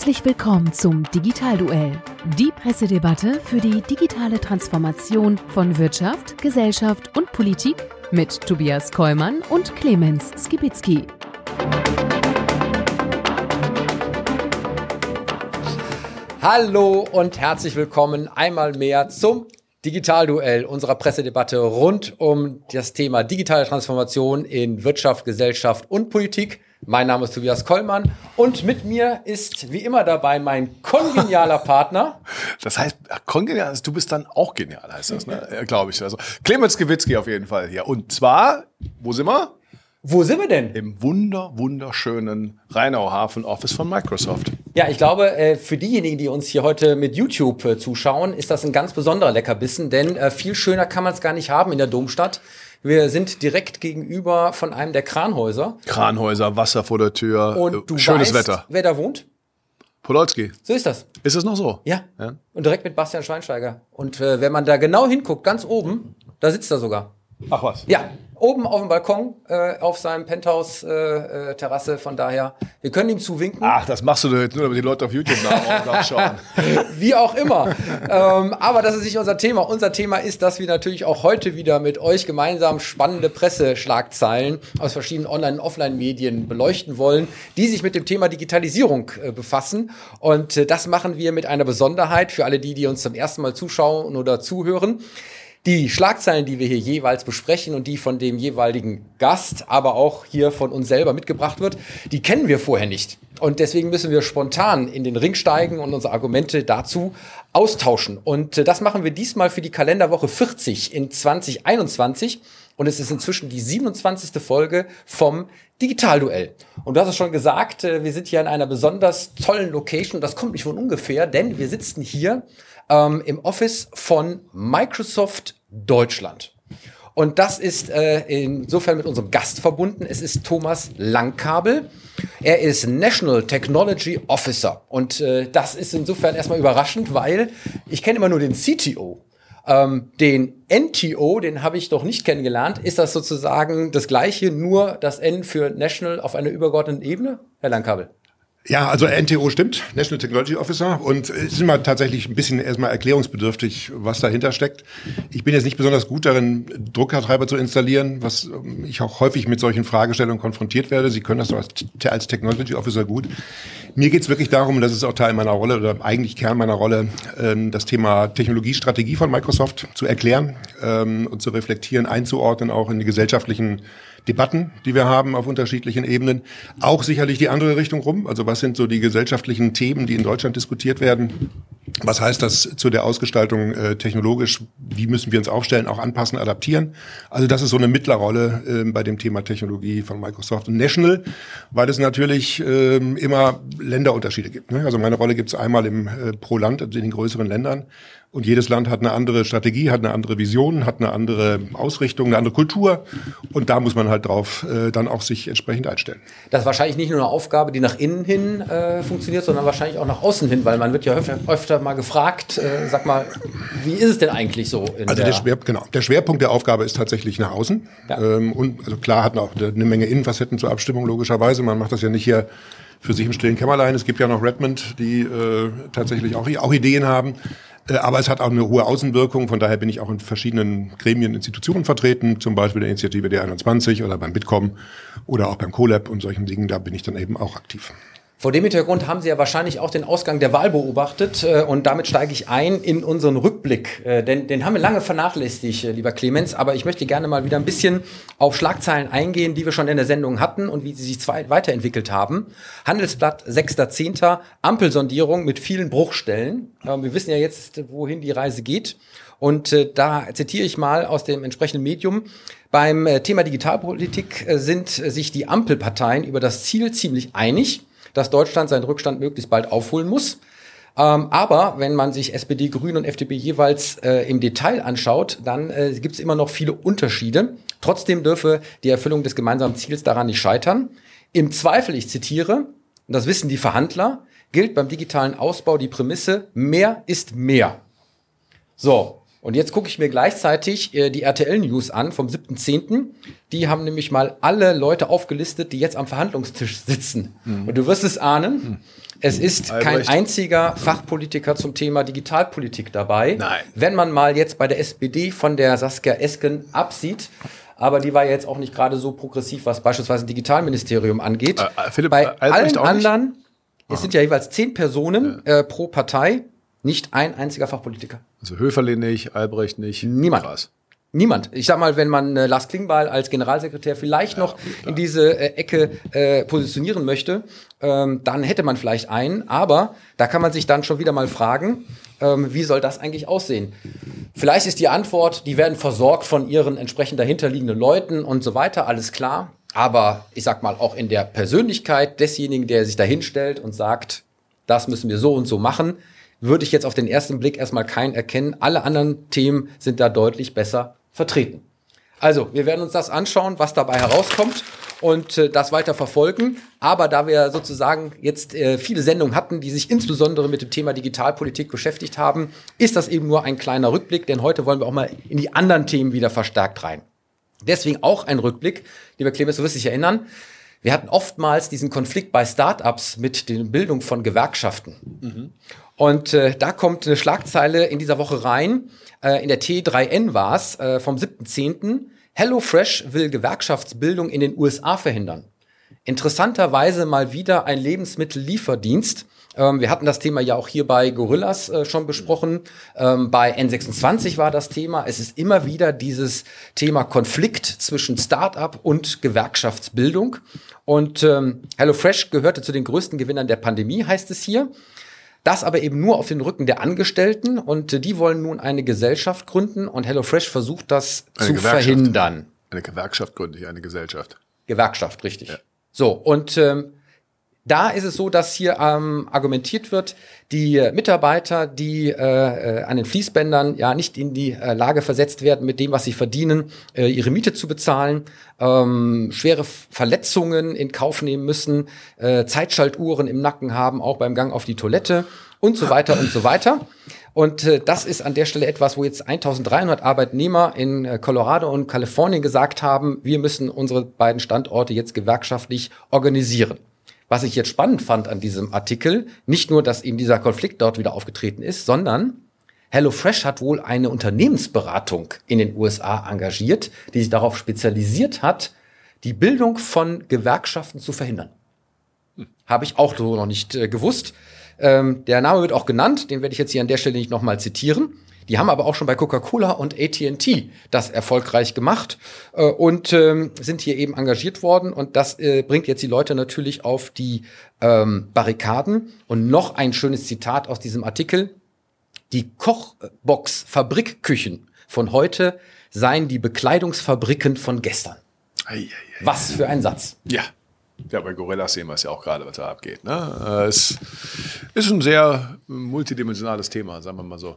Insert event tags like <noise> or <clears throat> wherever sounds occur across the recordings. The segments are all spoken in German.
Herzlich willkommen zum Digitalduell, die Pressedebatte für die digitale Transformation von Wirtschaft, Gesellschaft und Politik mit Tobias Kollmann und Clemens Skibitzky. Hallo und herzlich willkommen einmal mehr zum Digitalduell unserer Pressedebatte rund um das Thema digitale Transformation in Wirtschaft, Gesellschaft und Politik. Mein Name ist Tobias Kollmann und mit mir ist wie immer dabei mein kongenialer <laughs> Partner. Das heißt, kongenial, also du bist dann auch genial, heißt das, ne? <laughs> Ja, Glaube ich. Also Clemens Gewitzki auf jeden Fall hier. Und zwar, wo sind wir? Wo sind wir denn? Im wunder, wunderschönen Rheinauhafen Office von Microsoft. Ja, ich glaube, äh, für diejenigen, die uns hier heute mit YouTube äh, zuschauen, ist das ein ganz besonderer Leckerbissen, denn äh, viel schöner kann man es gar nicht haben in der Domstadt. Wir sind direkt gegenüber von einem der Kranhäuser. Kranhäuser, Wasser vor der Tür, Und du schönes weißt, Wetter. wer da wohnt? Podolski. So ist das. Ist es noch so? Ja. Ja. Und direkt mit Bastian Schweinsteiger. Und äh, wenn man da genau hinguckt, ganz oben, da sitzt er sogar. Ach was. Ja, oben auf dem Balkon, äh, auf seinem Penthouse-Terrasse. Äh, Terrasse. Von daher, wir können ihm zuwinken. Ach, das machst du doch jetzt nur, damit die Leute auf YouTube nach- nachschauen. <laughs> Wie auch immer. ähm, aber das ist nicht unser Thema. Unser Thema ist, dass wir natürlich auch heute wieder mit euch gemeinsam spannende Presseschlagzeilen aus verschiedenen Online- und Offline-Medien beleuchten wollen, die sich mit dem Thema Digitalisierung äh, befassen. Und äh, das machen wir mit einer Besonderheit für alle die, die uns zum ersten Mal zuschauen oder zuhören. Die Schlagzeilen, die wir hier jeweils besprechen und die von dem jeweiligen Gast, aber auch hier von uns selber mitgebracht wird, die kennen wir vorher nicht. Und deswegen müssen wir spontan in den Ring steigen und unsere Argumente dazu austauschen. Und äh, das machen wir diesmal für die Kalenderwoche 40 in 2021. Und es ist inzwischen die 27. Folge vom Digitalduell. Und du hast es schon gesagt, äh, wir sind hier in einer besonders tollen Location. Das kommt nicht von ungefähr, denn wir sitzen hier ähm, im Office von Microsoft Deutschland. Und das ist äh, insofern mit unserem Gast verbunden. Es ist Thomas Langkabel. Er ist National Technology Officer. Und äh, das ist insofern erstmal überraschend, weil ich kenne immer nur den CTO. Ähm, den NTO, den habe ich doch nicht kennengelernt. Ist das sozusagen das gleiche, nur das N für National auf einer übergeordneten Ebene? Herr Langkabel. Ja, also NTO stimmt, National Technology Officer. Und es ist immer tatsächlich ein bisschen erstmal erklärungsbedürftig, was dahinter steckt. Ich bin jetzt nicht besonders gut darin, Druckertreiber zu installieren, was ähm, ich auch häufig mit solchen Fragestellungen konfrontiert werde. Sie können das als Technology Officer gut. Mir geht's wirklich darum, und das ist auch Teil meiner Rolle oder eigentlich Kern meiner Rolle, ähm, das Thema Technologiestrategie von Microsoft zu erklären ähm, und zu reflektieren, einzuordnen, auch in die gesellschaftlichen Debatten, die wir haben auf unterschiedlichen Ebenen. Auch sicherlich die andere Richtung rum. Also was sind so die gesellschaftlichen Themen, die in Deutschland diskutiert werden? Was heißt das zu der Ausgestaltung äh, technologisch? Wie müssen wir uns aufstellen, auch anpassen, adaptieren? Also das ist so eine Mittlerrolle äh, bei dem Thema Technologie von Microsoft und National, weil es natürlich äh, immer Länderunterschiede gibt. Ne? Also meine Rolle gibt es einmal im äh, pro Land, also in den größeren Ländern. Und jedes Land hat eine andere Strategie, hat eine andere Vision, hat eine andere Ausrichtung, eine andere Kultur. Und da muss man halt drauf äh, dann auch sich entsprechend einstellen. Das ist wahrscheinlich nicht nur eine Aufgabe, die nach innen hin äh, funktioniert, sondern wahrscheinlich auch nach außen hin, weil man wird ja öfter, öfter mal gefragt, äh, sag mal, wie ist es denn eigentlich so? In Also der, Schwer, genau, der Schwerpunkt der Aufgabe ist tatsächlich nach außen. Ja. Ähm, und also klar hat auch eine Menge Innenfacetten zur Abstimmung, logischerweise. Man macht das ja nicht hier für sich im stillen Kämmerlein. Es gibt ja noch Redmond, die äh, tatsächlich auch, auch Ideen haben. Äh, Aber es hat auch eine hohe Außenwirkung. Von daher bin ich auch in verschiedenen Gremien, Institutionen vertreten, zum Beispiel der Initiative D21 oder beim Bitkom oder auch beim CoLab und solchen Dingen. Da bin ich dann eben auch aktiv. Vor dem Hintergrund haben Sie ja wahrscheinlich auch den Ausgang der Wahl beobachtet äh, und damit steige ich ein in unseren Rückblick, äh, denn den haben wir lange vernachlässigt, äh, lieber Clemens, aber ich möchte gerne mal wieder ein bisschen auf Schlagzeilen eingehen, die wir schon in der Sendung hatten und wie sie sich weiterentwickelt haben. Handelsblatt 6.10. Ampelsondierung mit vielen Bruchstellen. Äh, wir wissen ja jetzt, wohin die Reise geht. Und da zitiere ich mal aus dem entsprechenden Medium. Beim Thema Digitalpolitik sind sich die Ampelparteien über das Ziel ziemlich einig, dass Deutschland seinen Rückstand möglichst bald aufholen muss. Ähm, aber wenn man sich SPD, Grüne und FDP jeweils äh, im Detail anschaut, dann äh, gibt es immer noch viele Unterschiede. Trotzdem dürfe die Erfüllung des gemeinsamen Ziels daran nicht scheitern. Im Zweifel, ich zitiere, das wissen die Verhandler, gilt beim digitalen Ausbau die Prämisse, mehr ist mehr. So, Und jetzt gucke ich mir gleichzeitig äh, die RTL-News an vom 7.10. Die haben nämlich mal alle Leute aufgelistet, die jetzt am Verhandlungstisch sitzen. Mhm. Und du wirst es ahnen, mhm. es ist Albrecht. kein einziger Fachpolitiker zum Thema Digitalpolitik dabei. Nein. Wenn man mal jetzt bei der SPD von der Saskia Esken absieht, aber die war ja jetzt auch nicht gerade so progressiv, was beispielsweise ein Digitalministerium angeht. Äh, äh Philipp, bei Albrecht allen anderen, es sind ja jeweils zehn Personen äh, pro Partei, nicht ein einziger Fachpolitiker. Also Höferle nicht, Albrecht nicht. Niemand. Krass. Niemand. Ich sag mal, wenn man äh, Lars Klingbeil als Generalsekretär vielleicht ja, noch in diese äh, Ecke äh, positionieren möchte, ähm, dann hätte man vielleicht einen. Aber da kann man sich dann schon wieder mal fragen, ähm, wie soll das eigentlich aussehen? Vielleicht ist die Antwort, die werden versorgt von ihren entsprechend dahinterliegenden Leuten und so weiter, alles klar. Aber ich sag mal, auch in der Persönlichkeit desjenigen, der sich da hinstellt und sagt, das müssen wir so und so machen, würde ich jetzt auf den ersten Blick erstmal keinen erkennen. Alle anderen Themen sind da deutlich besser vertreten. Also, wir werden uns das anschauen, was dabei herauskommt und äh, das weiter verfolgen. Aber da wir sozusagen jetzt äh, viele Sendungen hatten, die sich insbesondere mit dem Thema Digitalpolitik beschäftigt haben, ist das eben nur ein kleiner Rückblick, denn heute wollen wir auch mal in die anderen Themen wieder verstärkt rein. Deswegen auch ein Rückblick, lieber Clemens, du wirst dich erinnern. Wir hatten oftmals diesen Konflikt bei Startups mit der Bildung von Gewerkschaften. Mhm. Und äh, da kommt eine Schlagzeile in dieser Woche rein. Äh, in der T3N war es äh, vom 7.10. HelloFresh will Gewerkschaftsbildung in den USA verhindern. Interessanterweise mal wieder ein Lebensmittellieferdienst. Ähm, wir hatten das Thema ja auch hier bei Gorillas äh, schon besprochen. Ähm, bei N26 war das Thema. Es ist immer wieder dieses Thema Konflikt zwischen Start-up und Gewerkschaftsbildung. Und ähm, HelloFresh gehörte zu den größten Gewinnern der Pandemie, heißt es hier. Das aber eben nur auf den Rücken der Angestellten und die wollen nun eine Gesellschaft gründen und HelloFresh versucht das eine zu verhindern. Eine Gewerkschaft gründet, eine Gesellschaft. Gewerkschaft, richtig. Ja. So, und ähm, da ist es so, dass hier ähm, argumentiert wird, die Mitarbeiter, die äh, äh, an den Fließbändern ja nicht in die äh, Lage versetzt werden, mit dem, was sie verdienen, äh, ihre Miete zu bezahlen, ähm, schwere Verletzungen in Kauf nehmen müssen, äh, Zeitschaltuhren im Nacken haben, auch beim Gang auf die Toilette und so weiter und so weiter. Und äh, das ist an der Stelle etwas, wo jetzt 1300 Arbeitnehmer in äh, Colorado und Kalifornien gesagt haben, wir müssen unsere beiden Standorte jetzt gewerkschaftlich organisieren. Was ich jetzt spannend fand an diesem Artikel, nicht nur, dass eben dieser Konflikt dort wieder aufgetreten ist, sondern HelloFresh hat wohl eine Unternehmensberatung in den USA engagiert, die sich darauf spezialisiert hat, die Bildung von Gewerkschaften zu verhindern. Hm. Habe ich auch so noch nicht äh, gewusst. Ähm, der Name wird auch genannt, den werde ich jetzt hier an der Stelle nicht nochmal zitieren. Die haben aber auch schon bei Coca-Cola und AT&T das erfolgreich gemacht äh, und ähm, sind hier eben engagiert worden und das äh, bringt jetzt die Leute natürlich auf die ähm, Barrikaden. Und noch ein schönes Zitat aus diesem Artikel. Die Kochbox-Fabrikküchen von heute seien die Bekleidungsfabriken von gestern. Ei, ei, ei, Was für ein Satz. Ja. Ja, bei Gorillas sehen wir es ja auch gerade, was da abgeht. Ne? Äh, es ist ein sehr multidimensionales Thema, sagen wir mal so.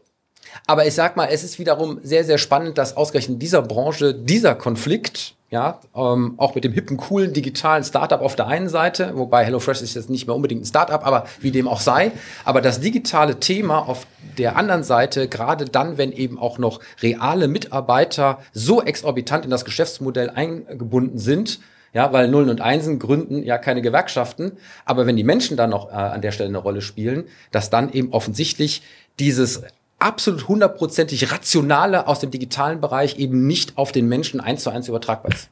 Aber ich sag mal, es ist wiederum sehr, sehr spannend, dass ausgerechnet in dieser Branche dieser Konflikt, ja, ähm, auch mit dem hippen, coolen digitalen Startup auf der einen Seite, wobei HelloFresh ist jetzt nicht mehr unbedingt ein Startup, aber wie dem auch sei, aber das digitale Thema auf der anderen Seite, gerade dann, wenn eben auch noch reale Mitarbeiter so exorbitant in das Geschäftsmodell eingebunden sind, ja, weil Nullen und Einsen gründen ja keine Gewerkschaften, aber wenn die Menschen dann noch äh, an der Stelle eine Rolle spielen, dass dann eben offensichtlich dieses absolut hundertprozentig rationale aus dem digitalen Bereich eben nicht auf den Menschen eins zu eins übertragbar ist.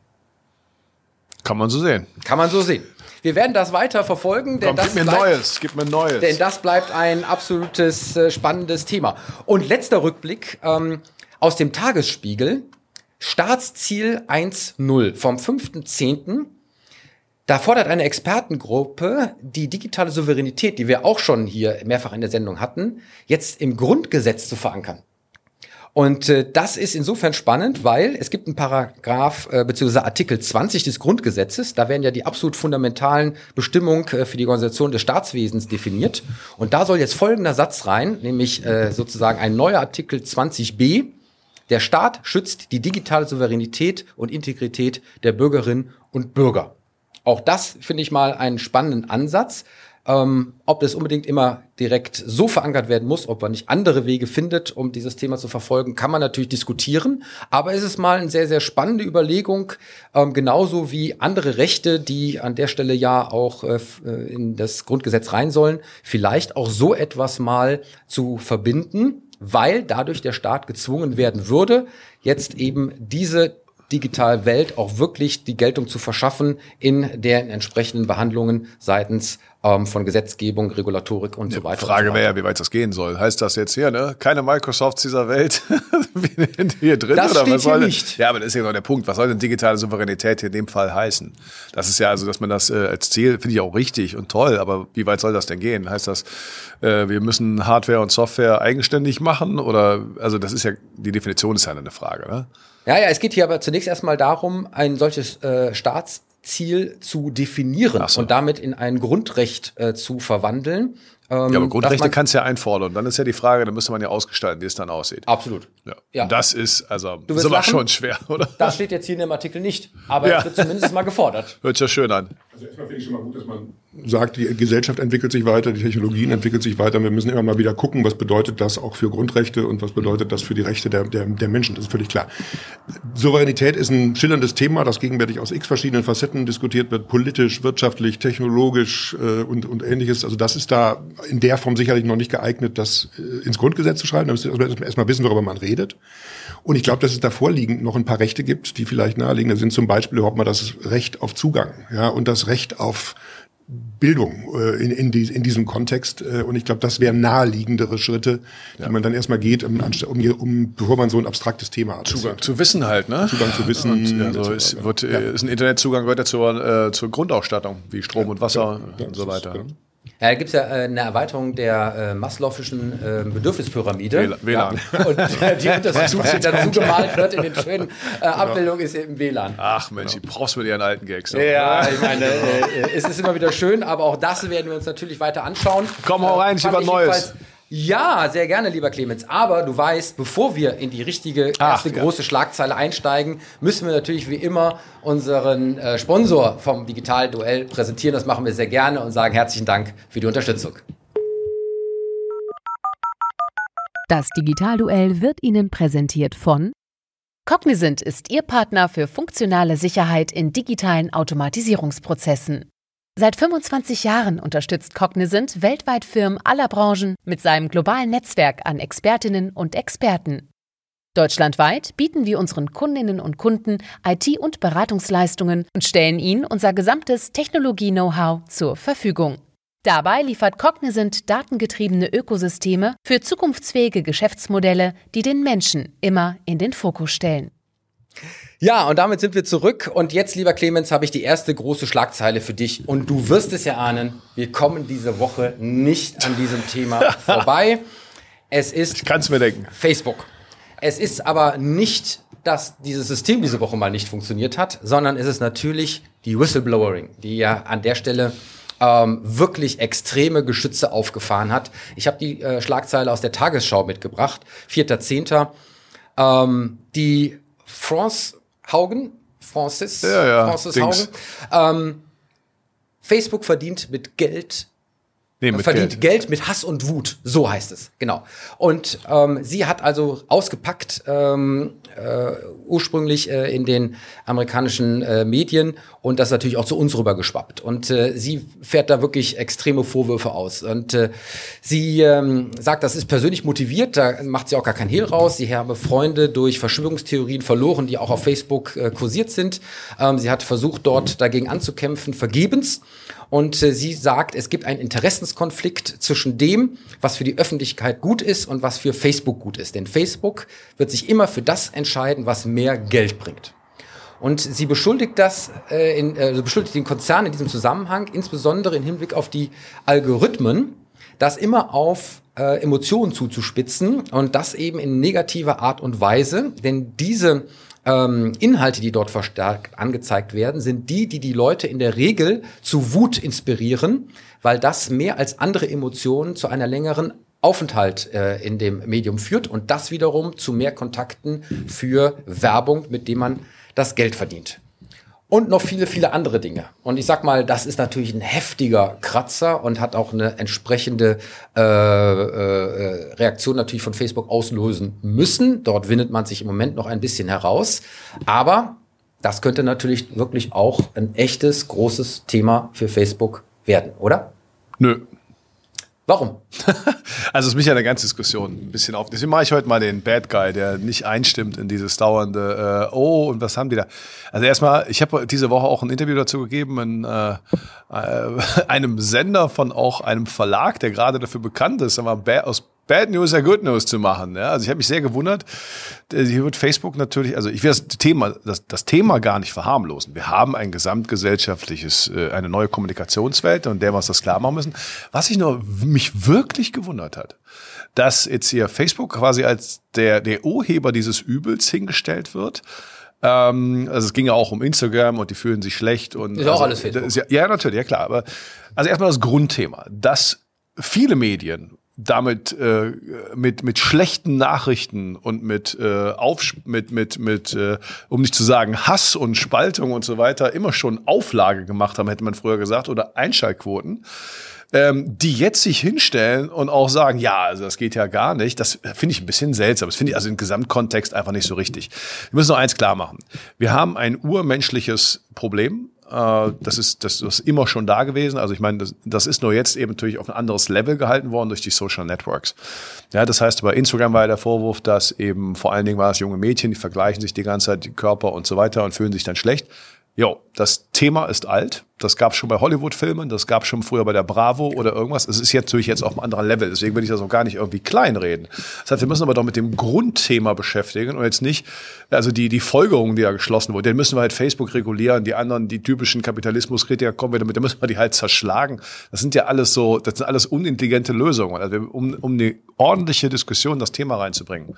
Kann man so sehen. Kann man so sehen. Wir werden das weiter verfolgen. Denn Komm, das gib mir bleibt, Neues, gib mir Neues. Denn das bleibt ein absolutes äh, spannendes Thema. Und letzter Rückblick ähm, aus dem Tagesspiegel. Staatsziel 1.0 vom 5.10. Da fordert eine Expertengruppe die digitale Souveränität, die wir auch schon hier mehrfach in der Sendung hatten, jetzt im Grundgesetz zu verankern. Und äh, das ist insofern spannend, weil es gibt einen Paragraph äh, bzw. Artikel 20 des Grundgesetzes, da werden ja die absolut fundamentalen Bestimmungen äh, für die Organisation des Staatswesens definiert. Und da soll jetzt folgender Satz rein, nämlich äh, sozusagen ein neuer Artikel 20b. Der Staat schützt die digitale Souveränität und Integrität der Bürgerinnen und Bürger. Auch das finde ich mal einen spannenden Ansatz. Ähm, ob das unbedingt immer direkt so verankert werden muss, ob man nicht andere Wege findet, um dieses Thema zu verfolgen, kann man natürlich diskutieren. Aber es ist mal eine sehr, sehr spannende Überlegung, ähm, genauso wie andere Rechte, die an der Stelle ja auch äh, äh in das Grundgesetz rein sollen, vielleicht auch so etwas mal zu verbinden, weil dadurch der Staat gezwungen werden würde, jetzt eben diese digitale Welt auch wirklich die Geltung zu verschaffen in den entsprechenden Behandlungen seitens ähm, von Gesetzgebung, Regulatorik und so weiter. Die Frage so wäre ja, wie weit das gehen soll. Heißt das jetzt hier, ne? Keine Microsofts dieser Welt <laughs> hier drin? Das oder steht was soll hier nicht. Ja, aber das ist ja noch der Punkt. Was soll denn digitale Souveränität hier in dem Fall heißen? Das ist ja also, dass man das äh, als Ziel, finde ich auch richtig und toll, aber wie weit soll das denn gehen? Heißt das, äh, wir müssen Hardware und Software eigenständig machen? Oder, also das ist ja, die Definition ist ja eine Frage, ne? Ja, ja, es geht hier aber zunächst erstmal darum, ein solches äh, Staatsziel zu definieren so. und damit in ein Grundrecht äh, zu verwandeln. Ähm, Ja, aber dass Grundrechte man- kannst du ja einfordern. Dann ist ja die Frage, dann müsste man ja ausgestalten, wie es dann aussieht. Absolut. Ja. Ja. Und das ist, also, Du das ist aber lachen. schon schwer, <laughs> oder? Das steht jetzt hier in dem Artikel nicht, aber Ja. es wird zumindest mal gefordert. <laughs> Hört sich ja schön an. Also erstmal finde ich schon mal gut, dass man sagt, die Gesellschaft entwickelt sich weiter, die Technologien entwickeln sich weiter. Wir müssen immer mal wieder gucken, was bedeutet das auch für Grundrechte und was bedeutet das für die Rechte der, der, der Menschen. Das ist völlig klar. Souveränität ist ein schillerndes Thema, das gegenwärtig aus x verschiedenen Facetten diskutiert wird, politisch, wirtschaftlich, technologisch äh, und, und ähnliches. Also das ist da in der Form sicherlich noch nicht geeignet, das äh, ins Grundgesetz zu schreiben. Da müssen wir erstmal- wissen, worüber man redet. Und ich glaube, dass es davor liegend noch ein paar Rechte gibt, die vielleicht naheliegender sind. Zum Beispiel überhaupt mal das Recht auf Zugang ja, und das Recht auf Bildung äh, in, in, die, in diesem Kontext. Äh, und ich glaube, das wären naheliegendere Schritte, die man dann erstmal geht, um, um, um, bevor man so ein abstraktes Thema hat. Zugang zu Wissen halt, ne? Zugang zu Wissen. Und, also ist, ja. wird, äh, ist ein Internetzugang gehört ja zur, äh, zur Grundausstattung, wie Strom und Wasser Ja, und so weiter. genau. Ja, da gibt's ja äh, eine Erweiterung der äh, Maslow'schen äh, Bedürfnispyramide. WLAN. Ja. Und äh, die Untersuchung, die <laughs> dazu gemalt wird in den schönen äh, Genau. Abbildungen, ist eben WLAN. Ach Mensch, die brauchst mit ihren alten Gags. noch. Ja, ich meine, äh, es ist immer wieder schön, aber auch das werden wir uns natürlich weiter anschauen. Komm, hau rein, ich über Neues. Ja, sehr gerne, lieber Clemens. Aber du weißt, bevor wir in die richtige Ach, erste ja. große Schlagzeile einsteigen, müssen wir natürlich wie immer unseren äh, Sponsor vom Digital-Duell präsentieren. Das machen wir sehr gerne und sagen herzlichen Dank für die Unterstützung. Das Digitalduell wird Ihnen präsentiert von Cognizant ist Ihr Partner für funktionale Sicherheit in digitalen Automatisierungsprozessen. Seit 25 Jahren unterstützt Cognizant weltweit Firmen aller Branchen mit seinem globalen Netzwerk an Expertinnen und Experten. Deutschlandweit bieten wir unseren Kundinnen und Kunden IT- und Beratungsleistungen und stellen ihnen unser gesamtes Technologie-Know-how zur Verfügung. Dabei liefert Cognizant datengetriebene Ökosysteme für zukunftsfähige Geschäftsmodelle, die den Menschen immer in den Fokus stellen. Ja, und damit sind wir zurück. Und jetzt, lieber Clemens, habe ich die erste große Schlagzeile für dich. Und du wirst es ja ahnen, wir kommen diese Woche nicht an diesem Thema <laughs> vorbei. Es ist Kannst mir denken. Facebook. Es ist aber nicht, dass dieses System diese Woche mal nicht funktioniert hat, sondern es ist natürlich die Whistleblowering, die ja an der Stelle ähm, wirklich extreme Geschütze aufgefahren hat. Ich habe die äh, Schlagzeile aus der Tagesschau mitgebracht, 4.10. Ähm, die France Haugen, Francis, Ja, ja, Francis Dings. Haugen, ähm, Facebook verdient mit Geld Nee, verdient Geld. Geld. mit Hass und Wut. So heißt es, genau. Und ähm, sie hat also ausgepackt, ähm, äh, ursprünglich äh, in den amerikanischen äh, Medien und das natürlich auch zu uns rüber geschwappt. Und äh, sie fährt da wirklich extreme Vorwürfe aus. Und äh, sie ähm, sagt, das ist persönlich motiviert, da macht sie auch gar kein Hehl raus. Sie habe Freunde durch Verschwörungstheorien verloren, die auch auf Facebook äh, kursiert sind. Ähm, sie hat versucht, dort dagegen anzukämpfen, vergebens. Und äh, sie sagt, es gibt einen Interessenskonflikt zwischen dem, was für die Öffentlichkeit gut ist und was für Facebook gut ist. Denn Facebook wird sich immer für das entscheiden, was mehr Geld bringt. Und sie beschuldigt das, äh, in, äh, sie beschuldigt den Konzern in diesem Zusammenhang, insbesondere im Hinblick auf die Algorithmen, das immer auf äh, Emotionen zuzuspitzen und das eben in negativer Art und Weise, denn diese ähm, Inhalte, die dort verstärkt angezeigt werden, sind die, die die Leute in der Regel zu Wut inspirieren, weil das mehr als andere Emotionen zu einer längeren Aufenthalt äh, in dem Medium führt und das wiederum zu mehr Kontakten für Werbung, mit dem man das Geld verdient. Und noch viele, viele andere Dinge. Und ich sag mal, das ist natürlich ein heftiger Kratzer und hat auch eine entsprechende äh, äh, Reaktion natürlich von Facebook auslösen müssen. Dort windet man sich im Moment noch ein bisschen heraus. Aber das könnte natürlich wirklich auch ein echtes, großes Thema für Facebook werden, oder? Nö, Warum? <laughs> also es ist mich ja eine ganze Diskussion ein bisschen auf. Deswegen mache ich heute mal den Bad Guy, der nicht einstimmt in dieses dauernde äh, Oh und was haben die da? Also erstmal, ich habe diese Woche auch ein Interview dazu gegeben in äh, äh, <laughs> einem Sender von auch einem Verlag, der gerade dafür bekannt ist, aber aus Bad News ja Good News zu machen. Ja? Also ich habe mich sehr gewundert. Äh, hier wird Facebook natürlich, also ich will das Thema, das, das Thema gar nicht verharmlosen. Wir haben ein gesamtgesellschaftliches, äh, eine neue Kommunikationswelt und der wir uns das klar machen müssen. Was ich nur mich wirklich gewundert hat, dass jetzt hier Facebook quasi als der, der Urheber dieses Übels hingestellt wird. Ähm, also es ging ja auch um Instagram und die fühlen sich schlecht und ist also, auch alles Facebook. Ja, ja, natürlich, ja klar. Aber also erstmal das Grundthema, dass viele Medien damit äh, mit mit schlechten Nachrichten und mit äh, auf mit mit mit äh, um nicht zu sagen Hass und Spaltung und so weiter immer schon Auflage gemacht haben hätte man früher gesagt oder Einschaltquoten ähm, die jetzt sich hinstellen und auch sagen, ja, also das geht ja gar nicht, das finde ich ein bisschen seltsam. Das finde ich also im Gesamtkontext einfach nicht so richtig. Wir müssen noch eins klar machen. Wir haben ein urmenschliches Problem das ist, das ist immer schon da gewesen. Also ich meine, das, das ist nur jetzt eben natürlich auf ein anderes Level gehalten worden durch die Social Networks. Ja, das heißt, bei Instagram war ja der Vorwurf, dass eben vor allen Dingen war es junge Mädchen, die vergleichen sich die ganze Zeit die Körper und so weiter und fühlen sich dann schlecht. Jo, das Thema ist alt. Das gab es schon bei Hollywood-Filmen, das gab es schon früher bei der Bravo oder irgendwas. Es ist jetzt natürlich jetzt auf einem anderen Level, deswegen will ich das auch gar nicht irgendwie kleinreden. Das heißt, wir müssen aber doch mit dem Grundthema beschäftigen und jetzt nicht, also die, die Folgerungen, die ja geschlossen wurden, den müssen wir halt Facebook regulieren, die anderen, die typischen Kapitalismuskritiker kommen wir damit, da müssen wir die halt zerschlagen. Das sind ja alles so, das sind alles unintelligente Lösungen. Also um, um eine ordentliche Diskussion das Thema reinzubringen,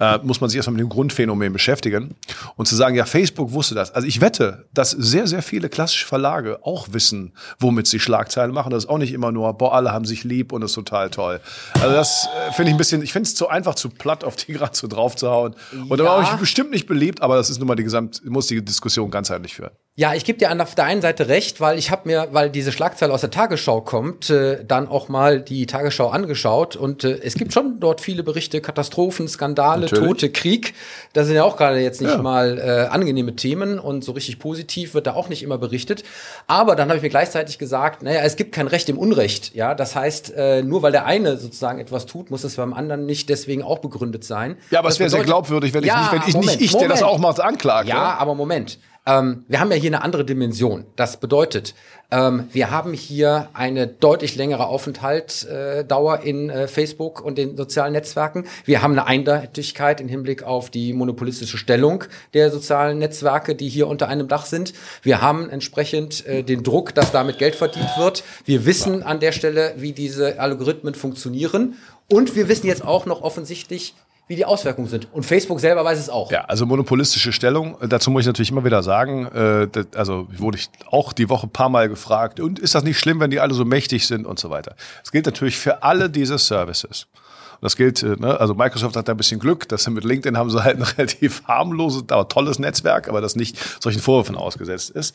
äh, muss man sich erstmal mit dem Grundphänomen beschäftigen und zu sagen, ja, Facebook wusste das. Also ich wette, dass sehr, sehr viele klassische Verlage auch wissen, womit sie Schlagzeilen machen. Das ist auch nicht immer nur, boah, alle haben sich lieb und das ist total toll. Also das äh, finde ich ein bisschen, ich finde es zu einfach, zu platt auf die gerade so drauf zu hauen. Und ja. da war ich bestimmt nicht beliebt, aber das ist nun mal die gesamt, muss die Diskussion ganzheitlich führen. Ja, ich gebe dir auf der einen Seite recht, weil ich habe mir, weil diese Schlagzeile aus der Tagesschau kommt, äh, dann auch mal die Tagesschau angeschaut und äh, es gibt schon dort viele Berichte, Katastrophen, Skandale, Natürlich. Tote, Krieg. Das sind ja auch gerade jetzt nicht ja. mal äh, angenehme Themen und so richtig positiv wird da auch nicht immer berichtet. Aber dann habe ich mir gleichzeitig gesagt, naja, es gibt kein Recht im Unrecht. Ja, das heißt, äh, nur weil der eine sozusagen etwas tut, muss es beim anderen nicht deswegen auch begründet sein. Ja, aber es wäre sehr glaubwürdig, wenn ja, ich nicht, wenn ich Moment, nicht ich, der das auch macht, anklage. Ja, aber Moment. Ähm, wir haben ja hier eine andere Dimension. Das bedeutet, ähm, wir haben hier eine deutlich längere Aufenthaltsdauer in äh, Facebook und den sozialen Netzwerken. Wir haben eine Eindeutigkeit im Hinblick auf die monopolistische Stellung der sozialen Netzwerke, die hier unter einem Dach sind. Wir haben entsprechend äh, den Druck, dass damit Geld verdient wird. Wir wissen an der Stelle, wie diese Algorithmen funktionieren. Und wir wissen jetzt auch noch offensichtlich, wie die Auswirkungen sind. Und Facebook selber weiß es auch. Ja, also monopolistische Stellung, dazu muss ich natürlich immer wieder sagen, äh, das, also wurde ich auch die Woche paar Mal gefragt, und ist das nicht schlimm, wenn die alle so mächtig sind und so weiter. Das gilt natürlich für alle diese Services. Und das gilt, äh, ne, also Microsoft hat da ein bisschen Glück, dass sie mit LinkedIn haben sie halt ein <laughs> relativ harmloses, aber tolles Netzwerk, aber das nicht solchen Vorwürfen ausgesetzt ist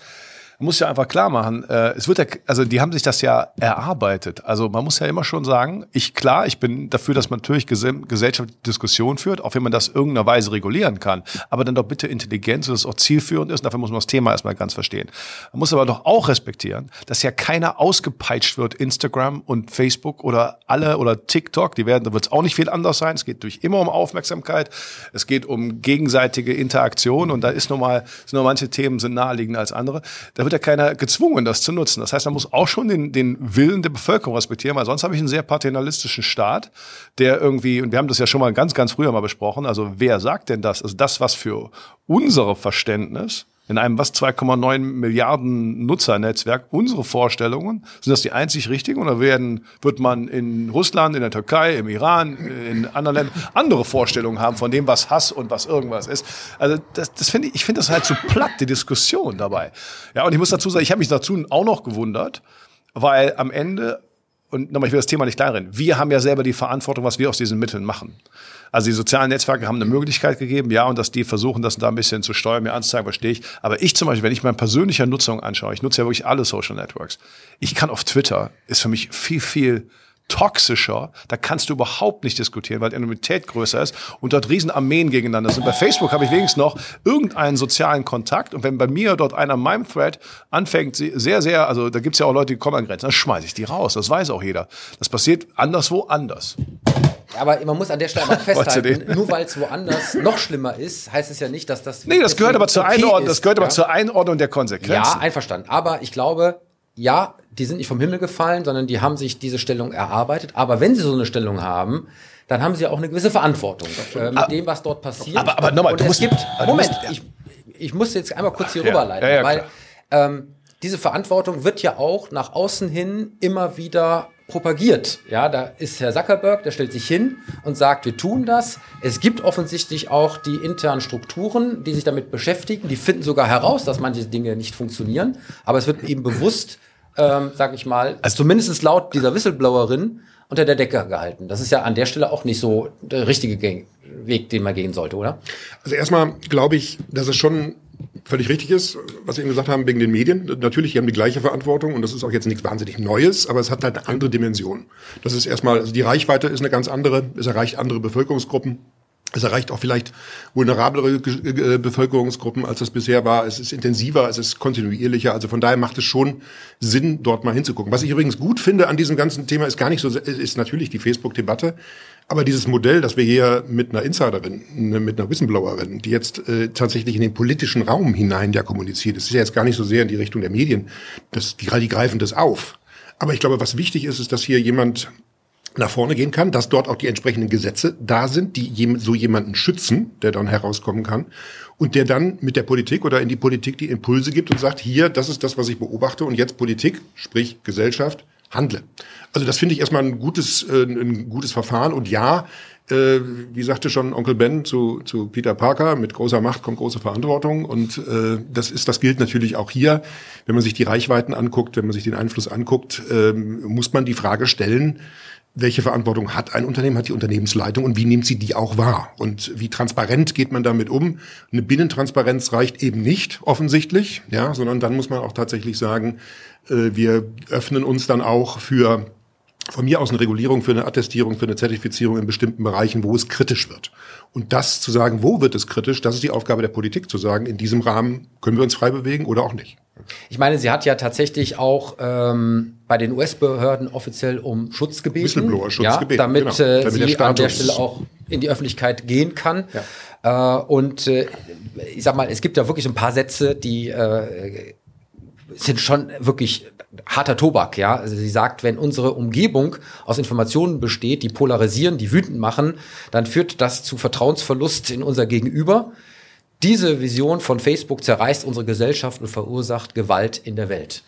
man muss ja einfach klar machen, äh, es wird ja, also die haben sich das ja erarbeitet. Also man muss ja immer schon sagen, ich klar, ich bin dafür, dass man natürlich gesellschaftliche Diskussion führt, auch wenn man das irgendeiner Weise regulieren kann, aber dann doch bitte intelligent, so dass es auch zielführend ist. Und dafür muss man das Thema erstmal ganz verstehen. Man muss aber doch auch respektieren, dass ja keiner ausgepeitscht wird, Instagram und Facebook oder alle oder TikTok, die werden, da wird es auch nicht viel anders sein. Es geht durch immer um Aufmerksamkeit, es geht um gegenseitige Interaktion und da ist nun mal, sind nur manche Themen sind naheliegender als andere. Da wird ja keiner gezwungen, das zu nutzen. Das heißt, man muss auch schon den, den Willen der Bevölkerung respektieren, weil sonst habe ich einen sehr paternalistischen Staat, der irgendwie, und wir haben das ja schon mal ganz, ganz früher mal besprochen, also wer sagt denn das? Also das, was für unsere Verständnis in einem was 2,9 Milliarden Nutzernetzwerk unsere Vorstellungen? Sind das die einzig richtigen oder werden, wird man in Russland, in der Türkei, im Iran, in anderen Ländern andere Vorstellungen haben von dem, was Hass und was irgendwas ist? Also das, das finde ich, ich finde das halt so platt, die Diskussion dabei. Ja, und ich muss dazu sagen, ich habe mich dazu auch noch gewundert, weil am Ende und nochmal, ich will das Thema nicht kleinreden, wir haben ja selber die Verantwortung, was wir aus diesen Mitteln machen. Also die sozialen Netzwerke haben eine Möglichkeit gegeben, ja, und dass die versuchen, das da ein bisschen zu steuern, mir anzuzeigen, verstehe ich. Aber ich zum Beispiel, wenn ich meine persönliche Nutzung anschaue, ich nutze ja wirklich alle Social Networks. Ich kann auf Twitter, ist für mich viel, viel toxischer, da kannst du überhaupt nicht diskutieren, weil die Anonymität größer ist und dort riesen Armeen gegeneinander sind. Bei Facebook habe ich wenigstens noch irgendeinen sozialen Kontakt und wenn bei mir dort einer in meinem Thread anfängt, sehr, sehr, also da gibt es ja auch Leute, die kommen an Grenzen, dann schmeiße ich die raus, das weiß auch jeder. Das passiert anderswo anders. Aber man muss an der Stelle mal <laughs> festhalten, nur weil es woanders noch schlimmer ist, heißt es ja nicht, dass das. Nee, das gehört aber zur okay Einordnung, das gehört ja? aber zur Einordnung der Konsequenzen. Ja, einverstanden. Aber ich glaube, ja, die sind nicht vom Himmel gefallen, sondern die haben sich diese Stellung erarbeitet. Aber wenn sie so eine Stellung haben, dann haben sie auch eine gewisse Verantwortung äh, mit aber, dem, was dort passiert. Aber, aber nochmal, du musst, gibt, Moment, musst, ja. ich, ich muss jetzt einmal kurz hier ja, rüberleiten, ja, weil ähm, diese Verantwortung wird ja auch nach außen hin immer wieder propagiert. Ja, da ist Herr Zuckerberg, der stellt sich hin und sagt, wir tun das. Es gibt offensichtlich auch die internen Strukturen, die sich damit beschäftigen. Die finden sogar heraus, dass manche Dinge nicht funktionieren. Aber es wird eben bewusst ähm, sag ich mal, also zumindest laut dieser Whistleblowerin unter der Decke gehalten. Das ist ja an der Stelle auch nicht so der richtige Weg, den man gehen sollte, oder? Also erstmal glaube ich, dass es schon völlig richtig ist, was Sie eben gesagt haben, wegen den Medien. Natürlich, die haben die gleiche Verantwortung und das ist auch jetzt nichts wahnsinnig Neues, aber es hat halt eine andere Dimension. Das ist erstmal, also die Reichweite ist eine ganz andere, es erreicht andere Bevölkerungsgruppen. Es erreicht auch vielleicht vulnerablere äh, Bevölkerungsgruppen, als das bisher war. Es ist intensiver, es ist kontinuierlicher. Also von daher macht es schon Sinn, dort mal hinzugucken. Was ich übrigens gut finde an diesem ganzen Thema ist gar nicht so, ist natürlich die Facebook-Debatte. Aber dieses Modell, das wir hier mit einer Insiderin, ne, mit einer Whistleblowerin, die jetzt äh, tatsächlich in den politischen Raum hinein ja kommuniziert, das ist ja jetzt gar nicht so sehr in die Richtung der Medien. Das, die, die greifen das auf. Aber ich glaube, was wichtig ist, ist, dass hier jemand nach vorne gehen kann, dass dort auch die entsprechenden Gesetze da sind, die so jemanden schützen, der dann herauskommen kann und der dann mit der Politik oder in die Politik die Impulse gibt und sagt, hier, das ist das, was ich beobachte und jetzt Politik, sprich Gesellschaft, handle. Also das finde ich erstmal ein gutes, äh, ein gutes Verfahren und ja, äh, wie sagte schon Onkel Ben zu, zu Peter Parker, mit großer Macht kommt große Verantwortung und äh, das ist, das gilt natürlich auch hier. Wenn man sich die Reichweiten anguckt, wenn man sich den Einfluss anguckt, äh, muss man die Frage stellen, welche Verantwortung hat ein Unternehmen, hat die Unternehmensleitung und wie nimmt sie die auch wahr? Und wie transparent geht man damit um? Eine Binnentransparenz reicht eben nicht, offensichtlich, ja, sondern dann muss man auch tatsächlich sagen, äh, wir öffnen uns dann auch für von mir aus eine Regulierung, für eine Attestierung, für eine Zertifizierung in bestimmten Bereichen, wo es kritisch wird. Und das zu sagen, wo wird es kritisch, das ist die Aufgabe der Politik zu sagen, in diesem Rahmen können wir uns frei bewegen oder auch nicht. Ich meine, sie hat ja tatsächlich auch ähm, bei den US-Behörden offiziell um Schutz gebeten. Whistleblower-Schutz ja, gebeten. Damit, genau. äh, damit sie an der Stelle auch in die Öffentlichkeit gehen kann. Ja. Äh, und äh, ich sag mal, es gibt ja wirklich ein paar Sätze, die äh, sind schon wirklich harter Tobak, ja. Also sie sagt, wenn unsere Umgebung aus Informationen besteht, die polarisieren, die wütend machen, dann führt das zu Vertrauensverlust in unser Gegenüber. Diese Vision von Facebook zerreißt unsere Gesellschaft und verursacht Gewalt in der Welt.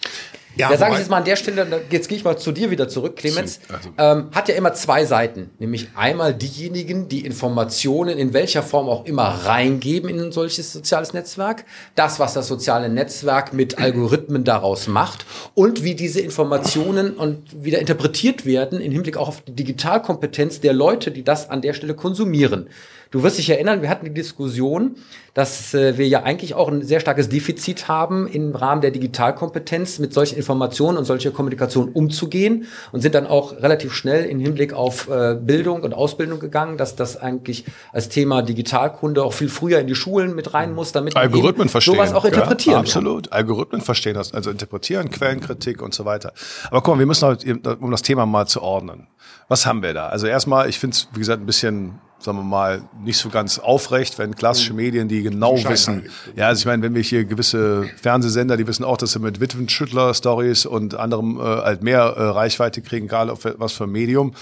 Ja, da sage ich jetzt mal an der Stelle, jetzt gehe ich mal zu dir wieder zurück, Clemens, also. ähm, hat ja immer zwei Seiten. Nämlich einmal diejenigen, die Informationen in welcher Form auch immer reingeben in ein solches soziales Netzwerk, das, was das soziale Netzwerk mit Algorithmen daraus macht und wie diese Informationen und wieder interpretiert werden im Hinblick auch auf die Digitalkompetenz der Leute, die das an der Stelle konsumieren. Du wirst dich erinnern, wir hatten die Diskussion, dass äh, wir ja eigentlich auch ein sehr starkes Defizit haben im Rahmen der Digitalkompetenz mit solchen Informationen und solcher Kommunikation umzugehen und sind dann auch relativ schnell im Hinblick auf äh, Bildung und Ausbildung gegangen, dass das eigentlich als Thema Digitalkunde auch viel früher in die Schulen mit rein muss, damit Algorithmen verstehen, sowas auch interpretieren ja, Absolut, kann. Algorithmen verstehen das, also interpretieren, Quellenkritik und so weiter. Aber komm, wir müssen halt, um das Thema mal zu ordnen. Was haben wir da? Also erstmal, ich finde es, wie gesagt, ein bisschen sagen wir mal, nicht so ganz aufrecht, wenn klassische mhm. Medien, die genau wissen, ja, also ich meine, wenn wir hier gewisse Fernsehsender, die wissen auch, dass sie mit Witwenschüttler-Stories und anderem äh, halt mehr äh, Reichweite kriegen, egal auf was für ein Medium,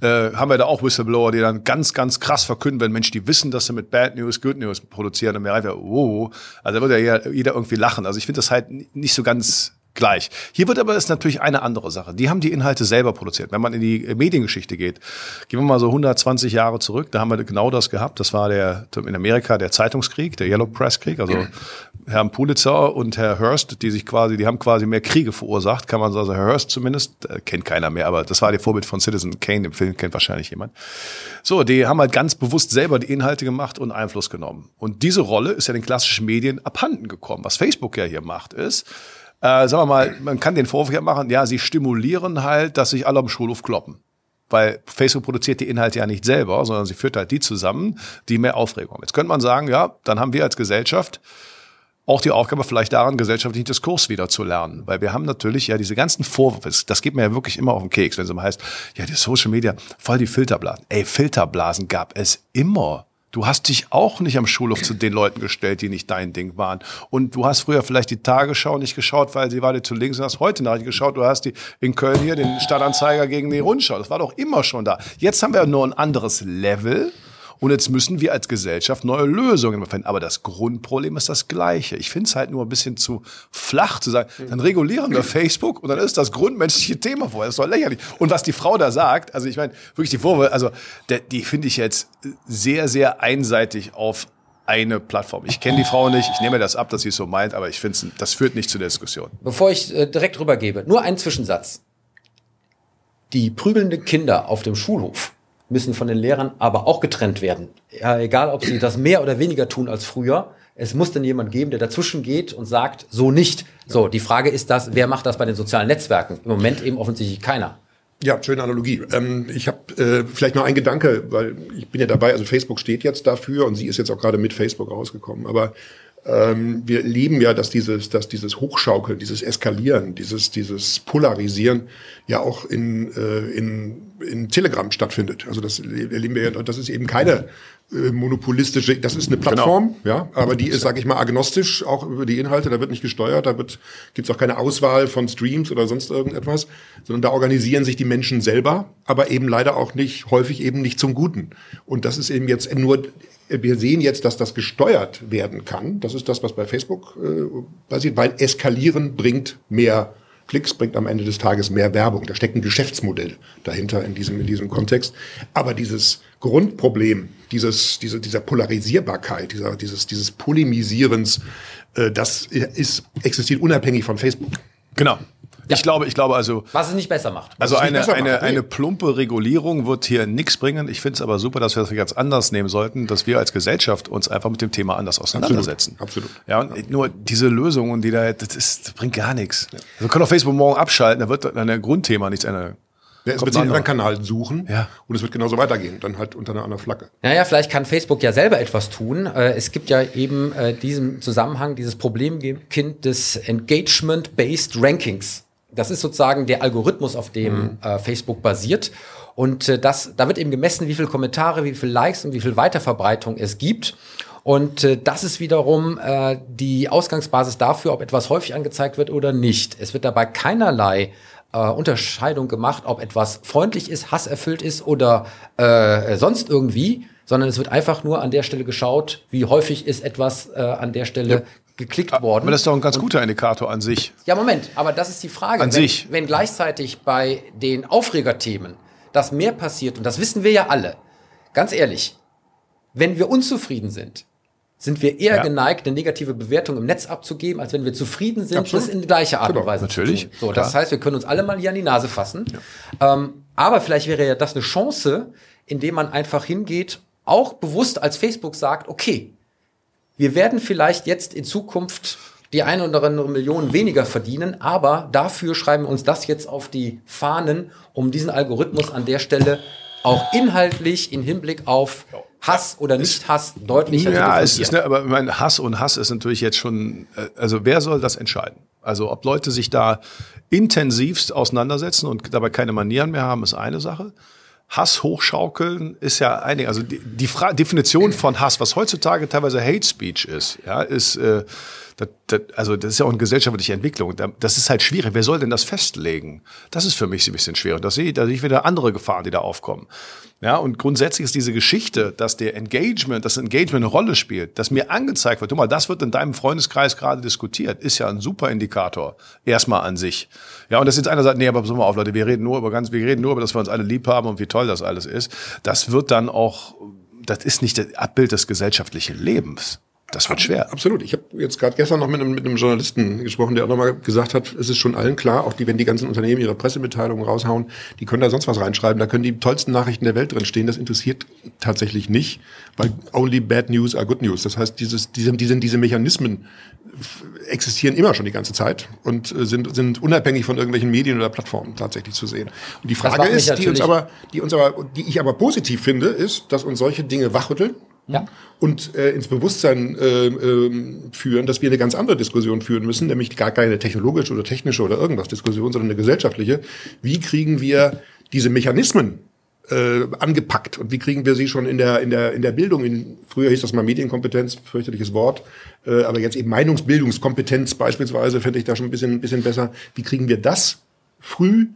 äh, haben wir da auch Whistleblower, die dann ganz, ganz krass verkünden, wenn Mensch, die wissen, dass sie mit Bad News Good News produzieren, dann wäre einfach, wow, also da würde ja jeder irgendwie lachen. Also ich finde das halt nicht so ganz gleich. Hier wird aber ist natürlich eine andere Sache. Die haben die Inhalte selber produziert. Wenn man in die Mediengeschichte geht, gehen wir mal so 120 Jahre zurück, da haben wir genau das gehabt. Das war der in Amerika der Zeitungskrieg, der Yellow Press Krieg. Also Herr Pulitzer und Herr Hearst, die sich quasi, die haben quasi mehr Kriege verursacht, kann man sagen. Also Herr Hearst zumindest äh, kennt keiner mehr, aber das war der Vorbild von Citizen Kane. Dem Film kennt wahrscheinlich jemand. So, die haben halt ganz bewusst selber die Inhalte gemacht und Einfluss genommen. Und diese Rolle ist ja den klassischen Medien abhanden gekommen. Was Facebook ja hier macht, ist äh, sagen wir mal, man kann den Vorwurf ja machen, ja, sie stimulieren halt, dass sich alle am Schulhof kloppen. Weil Facebook produziert die Inhalte ja nicht selber, sondern sie führt halt die zusammen, die mehr Aufregung haben. Jetzt könnte man sagen, ja, dann haben wir als Gesellschaft auch die Aufgabe vielleicht daran, gesellschaftlichen Diskurs wieder zu lernen. Weil wir haben natürlich ja diese ganzen Vorwürfe, das geht mir ja wirklich immer auf den Keks, wenn es immer heißt, ja, die Social Media, voll die Filterblasen. Ey, Filterblasen gab es immer. Du hast dich auch nicht am Schulhof zu den Leuten gestellt, die nicht dein Ding waren. Und du hast früher vielleicht die Tagesschau nicht geschaut, weil sie war dir zu links und hast heute Nachrichten geschaut. Du hast die in Köln hier den Stadtanzeiger gegen die Rundschau. Das war doch immer schon da. Jetzt haben wir nur ein anderes Level. Und jetzt müssen wir als Gesellschaft neue Lösungen finden. Aber das Grundproblem ist das gleiche. Ich finde es halt nur ein bisschen zu flach zu sagen, dann regulieren wir Facebook und dann ist das grundmenschliche Thema vorher. Das ist doch lächerlich. Und was die Frau da sagt, also ich meine, wirklich die Vorwürfe, also der, die finde ich jetzt sehr, sehr einseitig auf eine Plattform. Ich kenne die Frau nicht, ich nehme das ab, dass sie es so meint, aber ich finde, das führt nicht zu der Diskussion. Bevor ich äh, direkt rübergebe, nur ein Zwischensatz. Die prügelnden Kinder auf dem Schulhof müssen von den Lehrern aber auch getrennt werden. Ja, egal, ob sie das mehr oder weniger tun als früher. Es muss dann jemand geben, der dazwischen geht und sagt, so nicht. So, die Frage ist das, wer macht das bei den sozialen Netzwerken? Im Moment eben offensichtlich keiner. Ja, schöne Analogie. Ähm, ich habe äh, vielleicht noch ein Gedanke, weil ich bin ja dabei, also Facebook steht jetzt dafür und sie ist jetzt auch gerade mit Facebook rausgekommen. Aber ähm, wir lieben ja, dass dieses, dass dieses Hochschaukeln, dieses Eskalieren, dieses, dieses Polarisieren ja auch in, äh, in, in Telegram stattfindet. Also das erleben wir ja, das ist eben keine monopolistische, das ist eine genau. Plattform, genau. ja, aber die ist, sage ich mal, agnostisch auch über die Inhalte, da wird nicht gesteuert, da wird gibt's auch keine Auswahl von Streams oder sonst irgendetwas, sondern da organisieren sich die Menschen selber, aber eben leider auch nicht, häufig eben nicht zum Guten. Und das ist eben jetzt nur wir sehen jetzt, dass das gesteuert werden kann. Das ist das, was bei Facebook äh, passiert, weil Eskalieren bringt mehr Klicks, bringt am Ende des Tages mehr Werbung. Da steckt ein Geschäftsmodell dahinter in diesem, in diesem Kontext. Aber dieses Grundproblem, dieses, diese, dieser Polarisierbarkeit, dieser, dieses, dieses Polemisierens, äh, das ist, existiert unabhängig von Facebook. Genau. Ja. Ich glaube, ich glaube also. Was es nicht besser macht. Also eine, eine, macht. eine plumpe Regulierung wird hier nichts bringen. Ich finde es aber super, dass wir das ganz anders nehmen sollten, dass wir als Gesellschaft uns einfach mit dem Thema anders auseinandersetzen. Absolut. Absolut. Ja, und nur diese Lösungen, die da, das, ist, das bringt gar nichts. Ja. Also wir können auf Facebook morgen abschalten, da wird an der Grundthema nichts ändern. Wird sich einen anderen Kanal suchen ja. und es wird genauso weitergehen, dann halt unter einer anderen Flagge. Naja, vielleicht kann Facebook ja selber etwas tun. Äh, es gibt ja eben äh, diesen Zusammenhang, dieses Problemkind des Engagement-Based Rankings. Das ist sozusagen der Algorithmus, auf dem mhm. äh, Facebook basiert. Und das, da wird eben gemessen, wie viele Kommentare, wie viele Likes und wie viel Weiterverbreitung es gibt. Und äh, das ist wiederum äh, die Ausgangsbasis dafür, ob etwas häufig angezeigt wird oder nicht. Es wird dabei keinerlei äh, Unterscheidung gemacht, ob etwas freundlich ist, hasserfüllt ist oder äh, sonst irgendwie, sondern es wird einfach nur an der Stelle geschaut, wie häufig ist etwas äh, an der Stelle ja geklickt worden. Aber das ist doch ein ganz guter Indikator an sich. Ja, Moment, aber das ist die Frage. An wenn, sich. Wenn gleichzeitig bei den Aufregerthemen das mehr passiert, und das wissen wir ja alle, ganz ehrlich, wenn wir unzufrieden sind, sind wir eher ja. geneigt, eine negative Bewertung im Netz abzugeben, als wenn wir zufrieden sind, Absolut. das in gleicher Art genau. und Weise Natürlich. zu tun. So, das heißt, wir können uns alle mal hier an die Nase fassen. Ja. Ähm, aber vielleicht wäre ja das eine Chance, indem man einfach hingeht, auch bewusst als Facebook sagt, okay, wir werden vielleicht jetzt in Zukunft die eine oder andere Million weniger verdienen, aber dafür schreiben wir uns das jetzt auf die Fahnen, um diesen Algorithmus an der Stelle auch inhaltlich in Hinblick auf Hass oder nicht Hass deutlicher ja, es ist, ne, aber mein Hass und Hass ist natürlich jetzt schon, äh, also wer soll das entscheiden? Also ob Leute sich da intensivst auseinandersetzen und dabei keine Manieren mehr haben, ist eine Sache. Hass hochschaukeln ist ja einig. Also die, die Definition von Hass, was heutzutage teilweise Hate Speech ist, ja, ist, äh, Das, das, also das ist ja auch eine gesellschaftliche Entwicklung. Das ist halt schwierig. Wer soll denn das festlegen? Das ist für mich ein bisschen schwer. Und da sehe ich, da sehe ich wieder andere Gefahren, die da aufkommen. Ja, und grundsätzlich ist diese Geschichte, dass der Engagement, dass Engagement eine Rolle spielt, dass mir angezeigt wird, guck mal, das wird in deinem Freundeskreis gerade diskutiert, ist ja ein super Indikator. Erstmal an sich. Ja, und das jetzt einer sagt, nee, aber pass mal auf, Leute, wir reden nur über ganz, wir reden nur über, dass wir uns alle lieb haben und wie toll das alles ist. Das wird dann auch, das ist nicht das Abbild des gesellschaftlichen Lebens. Das wird schwer. Absolut. Ich habe jetzt gerade gestern noch mit einem, mit einem Journalisten gesprochen, der auch nochmal gesagt hat, es ist schon allen klar, auch die, wenn die ganzen Unternehmen ihre Pressemitteilungen raushauen, die können da sonst was reinschreiben, da können die tollsten Nachrichten der Welt drin stehen. Das interessiert tatsächlich nicht, weil only bad news are good news. Das heißt, dieses, diese, diese, diese Mechanismen existieren immer schon die ganze Zeit und äh, sind, sind unabhängig von irgendwelchen Medien oder Plattformen tatsächlich zu sehen. Und die Frage ist, die uns aber, die uns aber, die ich aber positiv finde, ist, dass uns solche Dinge wachrütteln ja. und äh, ins Bewusstsein äh, äh, führen, dass wir eine ganz andere Diskussion führen müssen, nämlich gar keine technologische oder technische oder irgendwas Diskussion, sondern eine gesellschaftliche. Wie kriegen wir diese Mechanismen äh, angepackt und wie kriegen wir sie schon in der in der in der Bildung in früher hieß das mal Medienkompetenz fürchterliches Wort äh, aber jetzt eben Meinungsbildungskompetenz beispielsweise fände ich da schon ein bisschen ein bisschen besser wie kriegen wir das früh